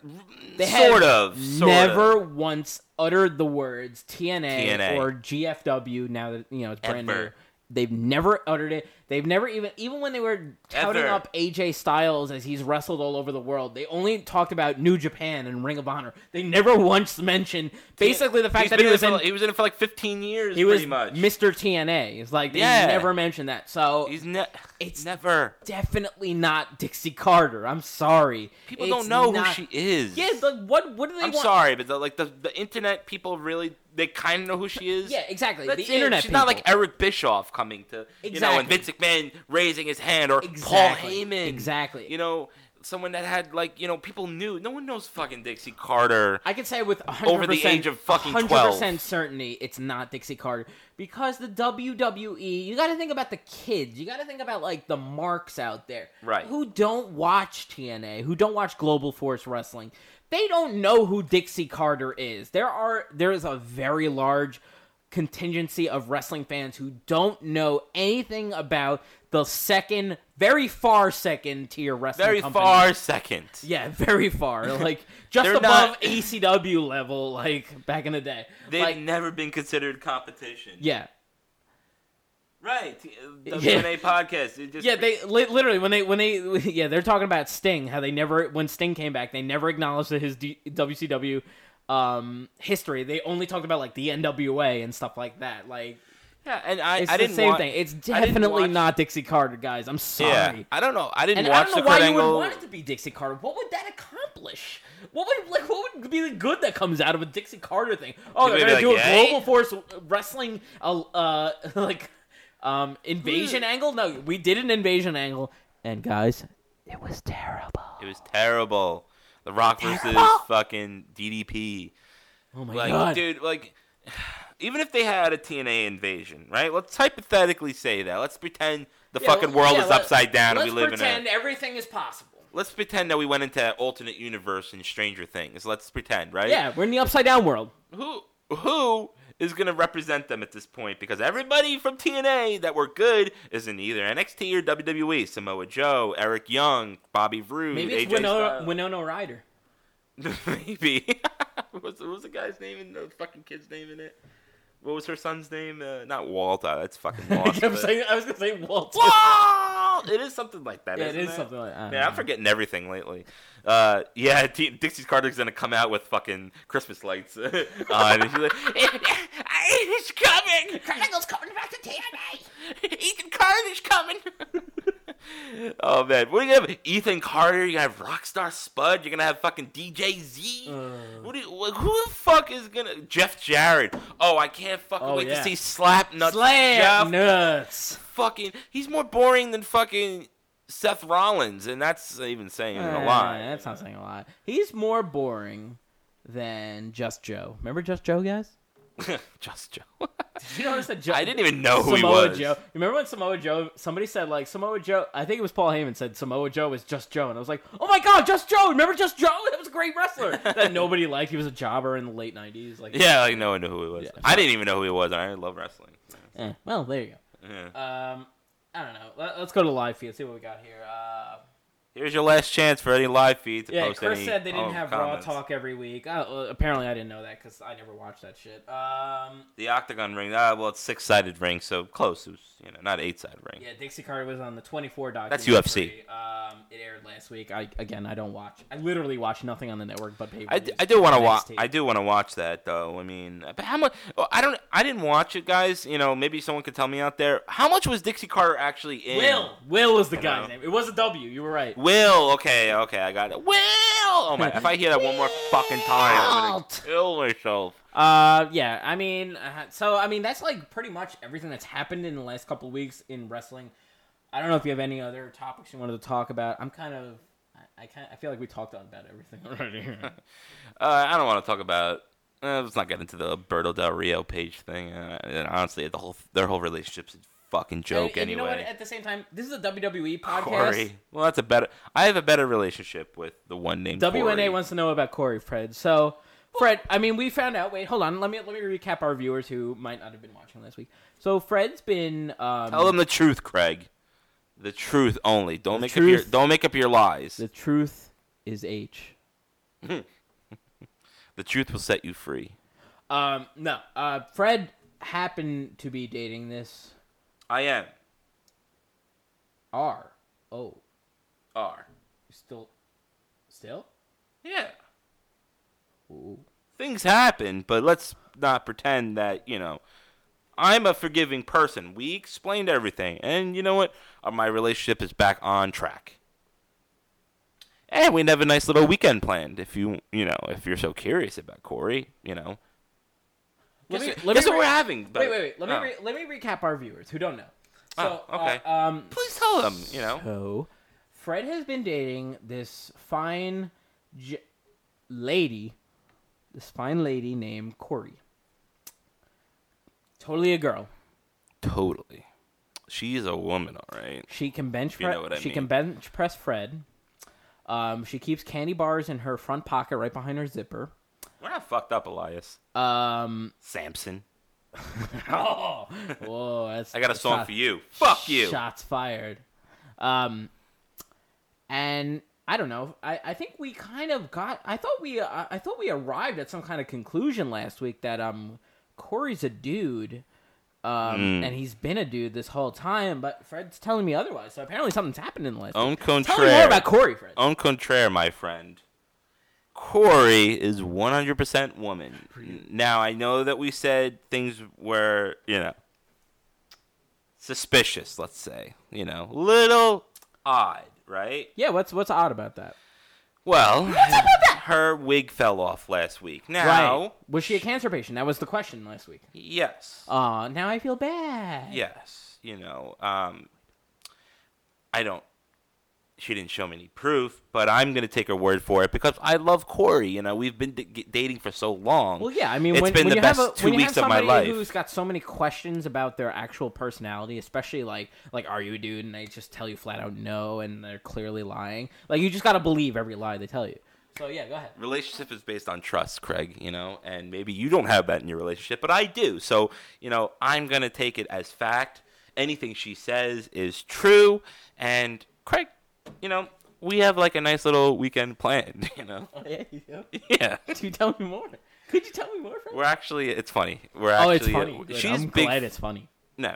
they sort of, sort never of. once uttered the words TNA, TNA. or GFW. Now that you know it's brand new, they've never uttered it. They've never even even when they were touting Ever. up AJ Styles as he's wrestled all over the world, they only talked about New Japan and Ring of Honor. They never *laughs* once mentioned basically the fact He's that been he in was it in. for, he was in it for like 15 years, he was pretty much. Mr. TNA. It's like they Yeah. never mentioned that. So He's ne- It's never. definitely not Dixie Carter. I'm sorry. People It's don't know not- who she is. Yeah, like what? What do they want? I'm want? sorry, but the, like the the internet people really they kind of know who she is. Yeah, exactly. That's the it. internet. She's not like. Eric Bischoff coming to you know, Exactly. and Vince McMahon raising his hand, or Paul Exactly. Heyman. Exactly. You know, someone that had like you know people knew. No one knows fucking Dixie Carter. I can say with 100% Over the age of fucking 100% 12. certainty it's not Dixie Carter because the WWE, you got to think about the kids. You got to think about like the marks out there. Right. Who don't watch TNA, who don't watch Global Force Wrestling. They don't know who Dixie Carter is. There are there is a very large contingency of wrestling fans who don't know anything about the second, very far second tier wrestling Very company. far second. Yeah, *laughs* very far. *laughs* Like just above not- ECW level, like back in the day. They've like, never been considered competition. yeah, Right. The Yeah. Podcast. Just yeah. They li- literally when they when they *laughs* yeah they're talking about Sting how they never when Sting came back they never acknowledged that his D- WCW um history. They only talked about like the NWA and stuff like that. Like Yeah, and I, it's I the didn't same thing. It's definitely watch- not Dixie Carter, guys. I'm sorry. Yeah, I don't know. I didn't And watch I don't know the why you would want it to be Dixie Carter. What would that accomplish? What would like what would be the good that comes out of a Dixie Carter thing? Oh, Could they're gonna be do like, a global force wrestling, uh, uh *laughs* like um invasion angle. No, we did an invasion angle, and guys, It was terrible. It was terrible. The Rock versus fucking DDP. Oh my Like, god, dude, like, even if they had a TNA invasion, right? Let's hypothetically say that. Let's pretend the Yeah, fucking well, world yeah, is upside down and we live pretend in a. Pretend everything is possible. Let's pretend that we went into alternate universe in Stranger Things. Let's pretend, right? Yeah, we're in the upside down world. Who who is gonna represent them at this point? Because everybody from TNA that were good is in either NXT or WWE. Samoa Joe, Eric Young, Bobby Roode, Maybe it's AJ Winona, Styles. *laughs* Winona Ryder. Maybe. *laughs* what, was, what was the guy's name in the fucking kid's name in it? What was her son's name? Uh, not Walt. Uh, that's fucking *laughs* I, lost. saying, I was gonna say Walt. Walt! It is something like that. Yeah, it is something like that. Man, I'm forgetting everything lately. Uh, yeah, D- Dixie Carter's gonna come out with fucking Christmas lights on. and she's like, "It's coming! Triangle's coming back to TNA. Ethan Carter's coming!" *laughs* oh man, what are you gonna have? Ethan Carter? You're gonna have Rockstar Spud? You're gonna have fucking DJ Z? what do you, who the fuck is gonna Jeff Jarrett? Oh, I can't fucking Oh, wait yeah. to see Slap Nuts Slam Jeff nuts. fucking he's more boring than fucking Seth Rollins, and that's even saying a Eh, lot. That's not saying a lot. He's more boring than Just Joe. Remember Just Joe, guys? *laughs* Just Joe. Did you notice that Joe? *laughs* I didn't even know who Samoa he was. Joe. Remember when Samoa Joe? Somebody said like Samoa Joe. I think it was Paul Heyman said Samoa Joe was Just Joe, and I was like, oh my god, Just Joe! Remember Just Joe? *laughs* That was a great wrestler that nobody liked. He was a jobber in the late '90s. Like, Yeah, like no one knew who he was. Yeah. I didn't even know who he was. I love wrestling. eh, well, there you Yeah. go. Um, I don't know. Let, us go to the live feed. See what we got here. Uh, Here's your last chance for any live feed to yeah, post Chris any. said they didn't oh, have comments. Raw Talk every week. Well, apparently, I didn't know that because I never watched that shit. Um, The octagon ring. Ah, well, it's six sided ring, so close. It was, you know, not eight sided ring. Yeah, Dixie Carter was on the 24 documentary. That's UFC. Um, it aired last week. I again, I don't watch. I literally watch nothing on the network but pay. I, d- I do want to watch. I do want to watch that though. I mean, but how much? Oh, I don't. I didn't watch it, guys. You know, maybe someone could tell me out there. How much was Dixie Carter actually in? Will. Will was the You guy's know? name. It was a W. You were right. Will. Okay. Okay. I got it. Will. Oh my! If I hear that one more fucking time, I'm gonna kill myself. Uh, yeah. I mean, uh, so I mean, that's like pretty much everything that's happened in the last couple of weeks in wrestling. I don't know if you have any other topics you wanted to talk about. I'm kind of. I, I kind. I feel like we talked on about everything *laughs* already. *laughs* Uh, I don't want to talk about. Uh, let's not get into the Berto Del Rio Paige thing. Uh, and honestly, the whole their whole relationship's a fucking joke and, and you know what? anyway. At the same time, this is a WWE *laughs* podcast. Corey. Well, that's a better. I have a better relationship with the one named WNA Corey. wants to know about Corey Fred. So, Fred, I mean, we found out. Wait, hold on. Let me let me recap our viewers who might not have been watching last week. So, Fred's been. Um, Tell them the truth, Craig. The truth only. Don't make up your don't make up your lies. the truth is H. *laughs* The truth will set you free. Um, no. Uh, Fred happened to be dating this I am. R. Oh, R. still, still. Yeah. Ooh. Things happen, but let's not pretend that, you know, I'm a forgiving person. We explained everything. And you know what? Uh, my relationship is back on track. And we have a nice little weekend planned. If you, you know, if you're so curious about Corey, you know. Let Guess, me- let guess me what re- we're having? Wait, wait, wait. Let me Oh. re- let me recap our viewers who don't know. So, Oh, okay. uh, um, Please tell them, you know. So, Fred has been dating this fine j- lady, this fine lady named Corey. Totally a girl. Totally. She's a woman, all right. She can bench. You know she can bench press Fred. Um, she keeps candy bars in her front pocket, right behind her zipper. We're not fucked up, Elias. Um, Samson. *laughs* oh, whoa, that's I got a song for you. Fuck you. Shots fired. Um, and I don't know. I, I think we kind of got. I thought we. I, I thought we arrived at some kind of conclusion last week that um, Corey's a dude. Um, Hmm. and he's been a dude this whole time, but Fred's telling me otherwise. So apparently something's happened in the last. Au week. Tell me more about Corey, Fred. Au contraire, my friend. Corey is 100% woman. Now, I know that we said things were, you know, suspicious, let's say. You know, little odd, right? Yeah, what's what's odd about that? Well, her wig fell off last week. Now, right? Was she a cancer patient? That was the question last week. yes. Aw, now I feel bad. Yes, you know, um, I don't she didn't show me any proof, but I'm gonna take her word for it because I love Corey. You know, we've been d- dating for so long. Well, yeah, I mean, it's when, been when the you best have a, two weeks of my life. who's got so many questions about their actual personality, especially like like are you a dude, and they just tell you flat out no, and they're clearly lying. Like you just gotta believe every lie they tell you. So yeah, go ahead. relationship is based on trust, Craig, you know, and maybe you don't have that in your relationship, but I do. So, you know, I'm going to take it as fact. Anything she says is true. And, Craig, you know, we have like a nice little weekend planned, *laughs* you know? Oh, yeah, you do. Yeah. Could you tell me more? Could you tell me more? Fred? We're actually, it's funny. We're actually, Oh, it's funny. Uh, good. she's I'm big. glad it's funny. No,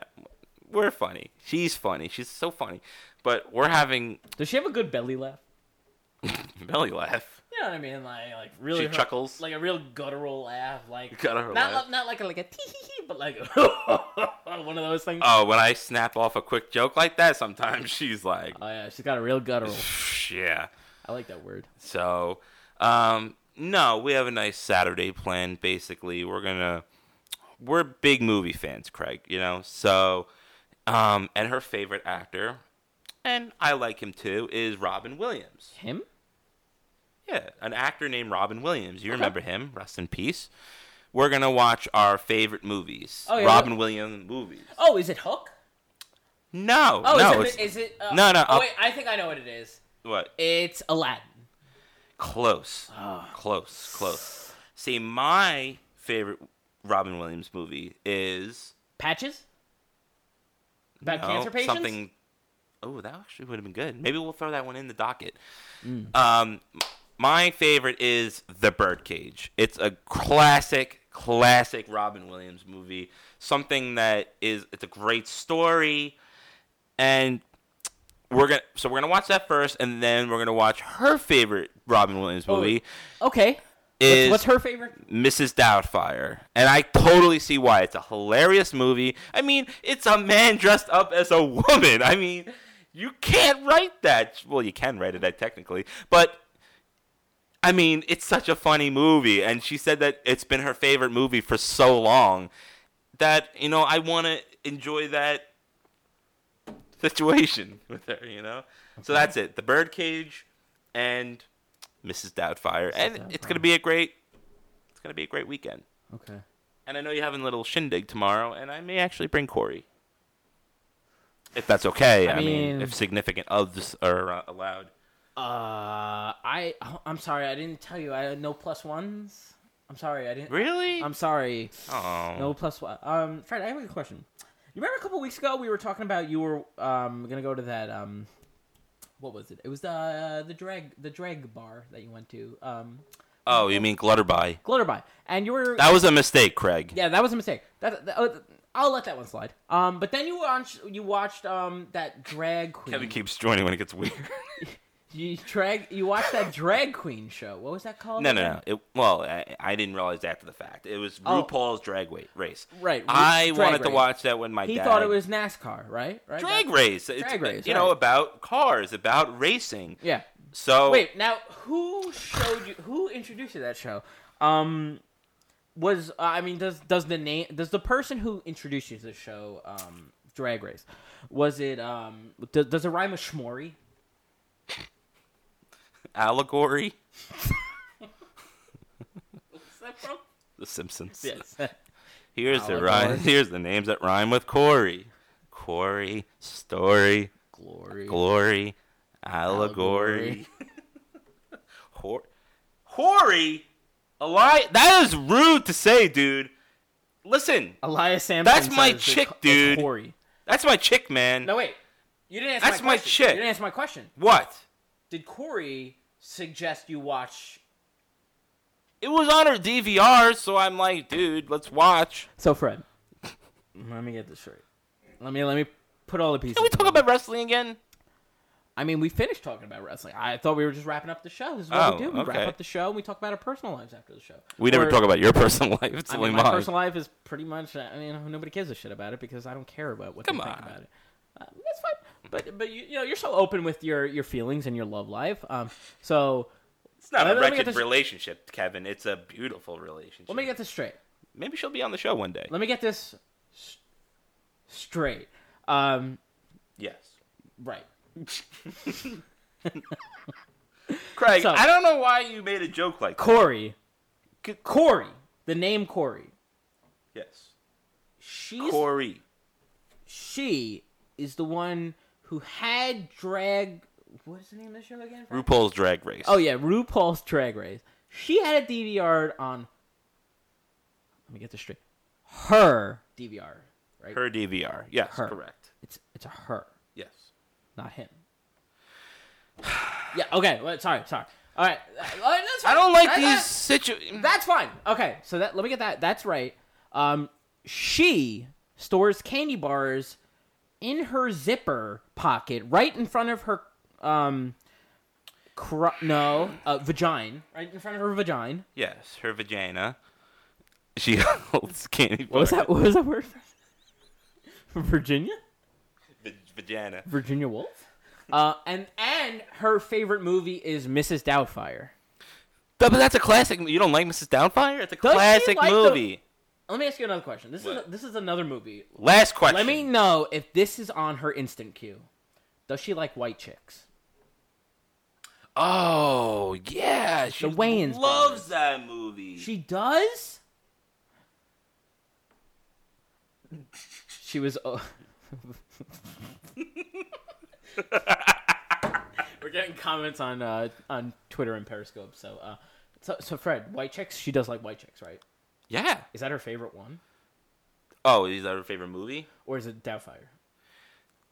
we're funny. She's funny. She's so funny. But we're having Does she have a good belly laugh? *laughs* belly laugh. You know what I mean? Like, like really, She her- chuckles? like a real guttural laugh, like Guttural not laugh. not like a like a tee hee hee, but like *laughs* one of those things. Oh, when I snap off a quick joke like that, sometimes *laughs* she's like, Oh yeah, she's got a real guttural. *laughs* yeah. I like that word. So, um, no, we have a nice Saturday planned. Basically, we're gonna we're big movie fans, Craig. You know, so um, and her favorite actor, and I like him too, is Robin Williams. Him? Yeah, an actor named Robin Williams. You remember him? Rest in peace. We're gonna watch our favorite movies. Oh, yeah, Robin Williams movies. Oh, is it Hook? No, Oh, no, is it's it uh, No, no, Oh I'll- wait, I think I know what it is. what? It's Aladdin. Close. Ah. Close, close. See, my favorite Robin Williams movie is Patches. About no, cancer patients. something. Oh, that actually would have been good. Maybe we'll throw that one in the docket. Mm. Um, my favorite is The Birdcage. It's a classic, classic Robin Williams movie. Something that is it's a great story, and we're gonna so we're gonna watch that first, and then we're gonna watch her favorite Robin Williams Oh, movie. Okay. Is what's, what's her favorite? Mrs. Doubtfire. And I totally see why. It's a hilarious movie. I mean, it's a man dressed up as a woman. I mean, you can't write that. Well, you can write it technically, but I mean, it's such a funny movie. And she said that it's been her favorite movie for so long that, you know, I want to enjoy that situation *laughs* with her, you know? So that's it. The Birdcage and Mrs. Doubtfire. And it's going to be a great it's to be a great weekend. Okay. And I know you're having a little shindig tomorrow, and I may actually bring Corey. If that's okay. I, I mean, mean- if significant others are uh, allowed. Uh, I I'm sorry, I didn't tell you. I had no plus ones. I'm sorry, I didn't. Really? I'm sorry. oh. No plus one. Um, Fred, I have a question. You remember a couple weeks ago we were talking about you were um gonna go to that um, what was it? It was the uh, the drag the drag bar that you went to um, Oh, you mean Glutterby? Glitterby, and you were That was a mistake, Craig. yeah that was a mistake. That, that uh, I'll let that one slide. Um, but then you watched you watched um that drag queen. Kevin keeps joining when it gets weird. *laughs* You drag you watched that drag queen show. What was that called? no, no, no. It, well, I, I didn't realize after the fact. It was Oh. RuPaul's Drag Weight Race. Right, Ru- I Drag wanted to Race. watch that when my He dad. thought it was NASCAR, right? Right. drag That- race. It's, Drag race, You know right. about cars, about racing. Yeah. So Wait, now who showed you? Who introduced you to that show? Um, was I mean, does does the name does the person who introduced you to the show, um, Drag Race, was it um, does, does it rhyme with Schmorry? Allegory, Is that from? The Simpsons. Yes. *laughs* Here's the rhyme. Here's the names that rhyme with Corey. Corey, story, Glory. glory, allegory. *laughs* Hor- Horry, Eli. That is rude to say, dude. Listen, Elias Samson. That's my says chick, it's dude. Corey. that's my chick, man. No, wait. You didn't answer That's my my question. chick. You didn't answer my question. What? Did Corey suggest you watch? It was on her DVR, so I'm like, dude, let's watch. So Fred, *laughs* let me get this straight. Let me let me put all the pieces. Can we talk together. about wrestling again? I mean, we finished talking about wrestling. I thought we were just wrapping up the show. This is what Oh, we do. We okay. wrap up the show and we talk about our personal lives after the show. We never talk about your *laughs* personal life. It's I only mean, my mine. personal life is pretty much. I mean, nobody gives a shit about it because I don't care about what Come they think on. about it. Uh, that's fine. But but you, you know you're so open with your your feelings and your love life. Um, so It's not Let a me- let me get wretched relationship, Kevin. It's a beautiful relationship. let me get this straight. Maybe she'll be on the show one day. Let me get this s- straight. Um, Yes. right. *laughs* Craig, So- I don't know why you made a joke like that. Corey. C- Corey. The name Corey. Yes. She's Corey. she is the one who had drag. What is the name of the show again? RuPaul's Drag Race. Oh yeah, RuPaul's Drag Race. She had a DVR on. Let me get this straight. Her DVR, right? Her DVR. Yes, Her. correct. It's it's a her, Yes. not him. *sighs* yeah. Okay. Well, sorry. Sorry. All right. uh, that's I don't like That- these situations. That's fine. Okay, so that let me get that. That's right. Um, she stores candy bars in her zipper pocket, right in front of her um, cr- no, uh, vagina, right in front of her vagina. Yes, her vagina. She *laughs* holds candy What was that? What was that word? Virginia, Va- vagina. Virginia Woolf. Uh, and and her favorite movie is Mrs. Doubtfire. But, but that's a classic. You don't like Mrs. Downfire? It's a Does she classic like the- movie. Let me ask you another question. This is What? this is another movie. Last question. Let me know if this is on her instant queue. Does she like white chicks? Oh yeah, she Wayans loves that movie. She does. She was. Uh, *laughs* We're getting comments on uh, on Twitter and Periscope. So, uh, so, so Fred, white chicks. She does like white chicks, right? Yeah. Is that her favorite one, Oh, is that her favorite movie? or is it Doubtfire?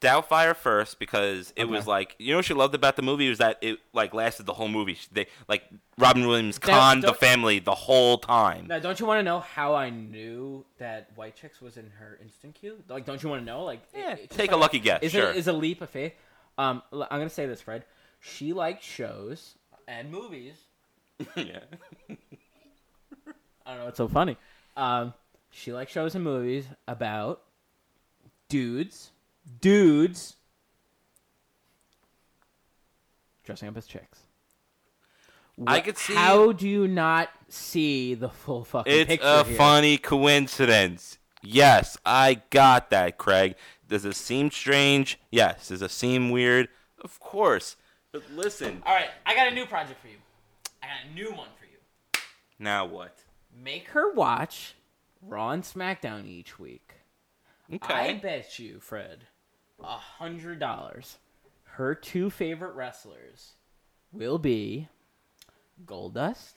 Doubtfire first because it was like you know what she loved about the movie was that it like lasted the whole movie. They like Robin Williams That- conned the family the whole time. Now, don't you want to know how I knew that white chicks was in her instant queue? Like, don't you want to know? Like, Yeah, it's just take a like- lucky guess. Is sure. it is a leap of faith? Um, l- I'm gonna say this, Fred. She likes shows and movies. *laughs* yeah. I don't know what's so funny. Um, she likes shows and movies about dudes, dudes dressing up as chicks. I could see- How do you not see the full fucking It's picture a here? funny coincidence. Yes, I got that, Craig. Does it seem strange? Yes. Does it seem weird? Of course. But listen. All right, I got a new project for you. I got a new one for you. Now what? Make her watch Raw and SmackDown each week. Okay. I bet you, Fred, a hundred dollars. Her two favorite wrestlers will be Goldust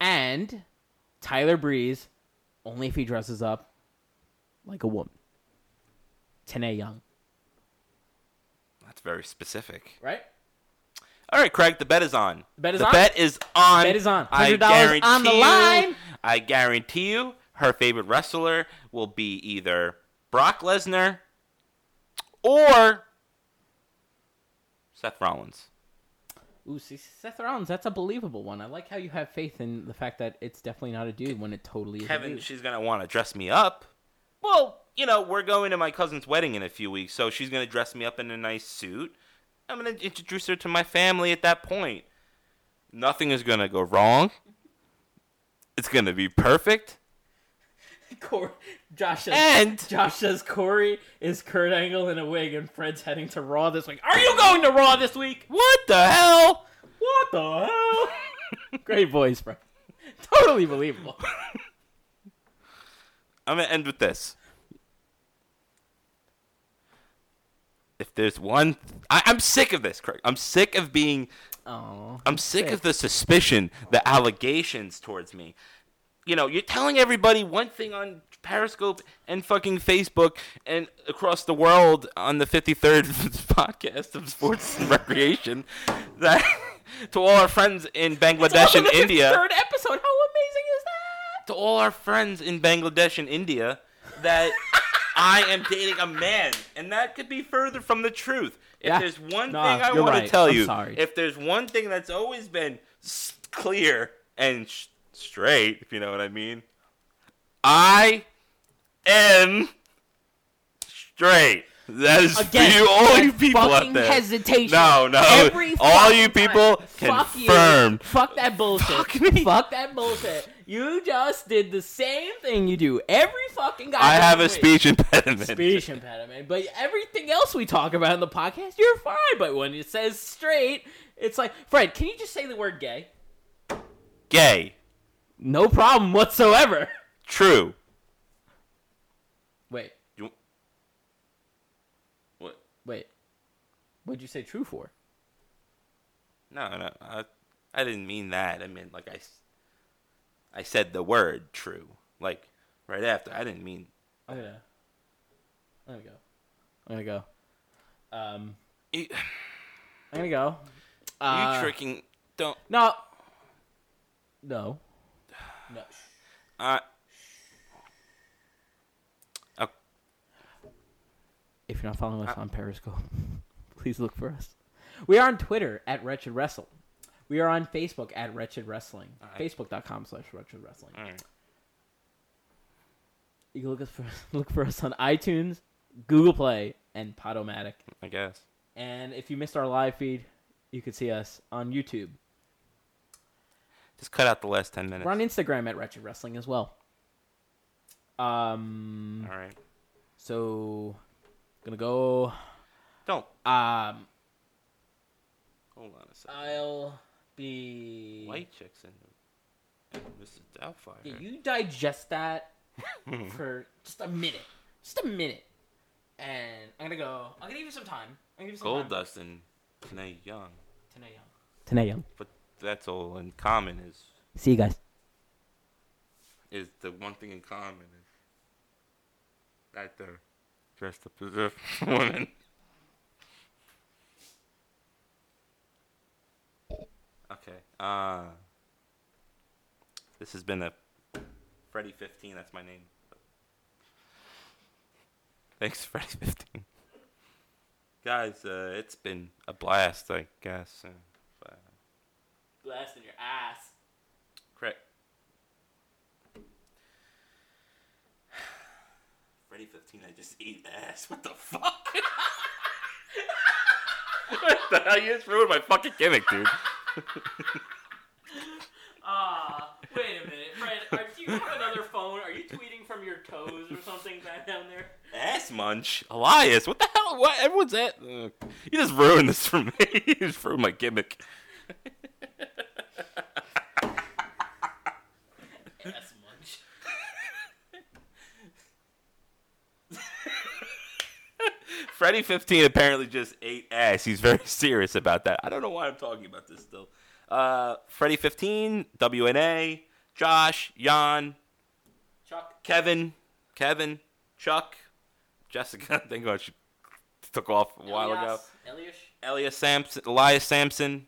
and Tyler Breeze, only if he dresses up like a woman. Tanae Young, That's very specific. right? All right, Craig. The bet is on. The bet is the on? bet is on. Bet is on. I $100 on the guarantee you- I guarantee you, her favorite wrestler will be either Brock Lesnar or Seth Rollins. Ooh, see, Seth Rollins, that's a believable one. I like how you have faith in the fact that it's definitely not a dude when it totally is a Kevin, she's gonna want to dress me up. Well, you know, we're going to my cousin's wedding in a few weeks, so she's gonna dress me up in a nice suit. I'm gonna introduce her to my family at that point. Nothing is gonna go wrong. It's gonna be perfect. *laughs* Cor- Josh says, And- Josh says Corey is Kurt Angle in a wig, and Fred's heading to Raw this week. Are you going to Raw this week? What the hell? What the hell? *laughs* Great voice, Fred. Totally believable. *laughs* I'm gonna end with this. If there's one, I, I'm sick of this, Craig. I'm sick of being Oh, I'm sick of the suspicion, the allegations towards me. You know, you're telling everybody one thing on Periscope and fucking Facebook and across the world on the 53rd *laughs* podcast of Sports and Recreation that *laughs* to all our friends in Bangladesh and India, Third episode. How amazing is that? to all our friends in Bangladesh and India that I am dating a man, and that could be further from the truth. If Yeah. there's one Nah, thing I want right. to tell I'm you, sorry. if there's one thing that's always been clear and sh- straight, if you know what I mean, I am straight. That is Again, for you, all you people out there. hesitation. No, no, Every all you time. people Fuck confirmed. You. Fuck that bullshit. Fuck me. Fuck that bullshit. You just did the same thing you do every fucking guy. I have a speech impediment. speech impediment, but everything else we talk about in the podcast, you're fine. But when it says straight, it's like, Fred, can you just say the word gay? Gay. No problem whatsoever. *laughs* True. Wait, You... What? wait. What'd you say true for? No, no. I, I didn't mean that. I meant like I, I said the word true. Like right after. I didn't mean. I'm gonna. I'm gonna go. I'm gonna go. Um, You, I'm gonna go. you Uh, tricking. Don't. No. No. No. *sighs* Uh, uh, If you're not following us on Periscope, *laughs* please look for us. We are on Twitter at Wretched Wrestle. We are on Facebook at Wretched Wrestling. Facebook.com slash Wretched Wrestling. alright. You can look us for *laughs* look for us on iTunes, Google Play, and Podomatic. I guess. And if you missed our live feed, you could see us on YouTube. Just cut out the last ten minutes. We're on Instagram at Wretched Wrestling as well. Um. All right. So, gonna go. Don't. Um. Hold on a second. I'll be. White chicks in there. Mrs. Doubtfire. Yeah, you digest that *laughs* for just a minute, just a minute, and I'm gonna go. I'm gonna give you some time. I'm gonna give you some Gold time. Dust and Tanae Young. Tanae Young. Tanae Young. But that's all in common is See you guys. is the one thing in common is that they're dressed up as a *laughs* woman. Okay. Uh this has been a Freddy fifteen, that's my name. Thanks, *laughs* Freddy fifteen. Guys, uh, it's been a blast, I guess. Uh, Blast in your ass. Correct. *sighs* Freddy 15, I just ate ass. What the fuck? *laughs* what the hell? You just ruined my fucking gimmick, dude. *laughs* Ah, wait a minute, Fred. Are, do you have another phone? Are you tweeting from your toes or something back down there? Ass munch. Elias, what the hell? What? Everyone's at. Uh, you just ruined this for me. *laughs* you just ruined my gimmick. Ass munch. Freddy 15 apparently just ate ass. He's very serious about that. I don't know why I'm talking about this still. Uh, Freddy 15, WNA, Josh, Jan, Chuck. Kevin, Kevin, Chuck, Jessica. Thank God she took off a while ago. Elias. Elias Samson, Elias Samson,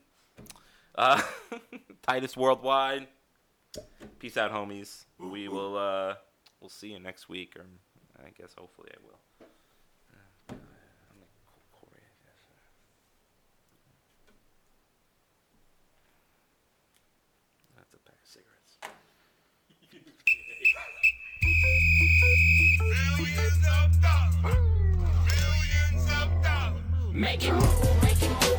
uh, *laughs* Titus Worldwide. Peace out, homies. We will. Uh, we'll see you next week, or I guess hopefully I will. Uh, I'm gonna call Corey, I guess. That's a pack of cigarettes. Millions of dollars. Millions of dollars. Make it move, make it move,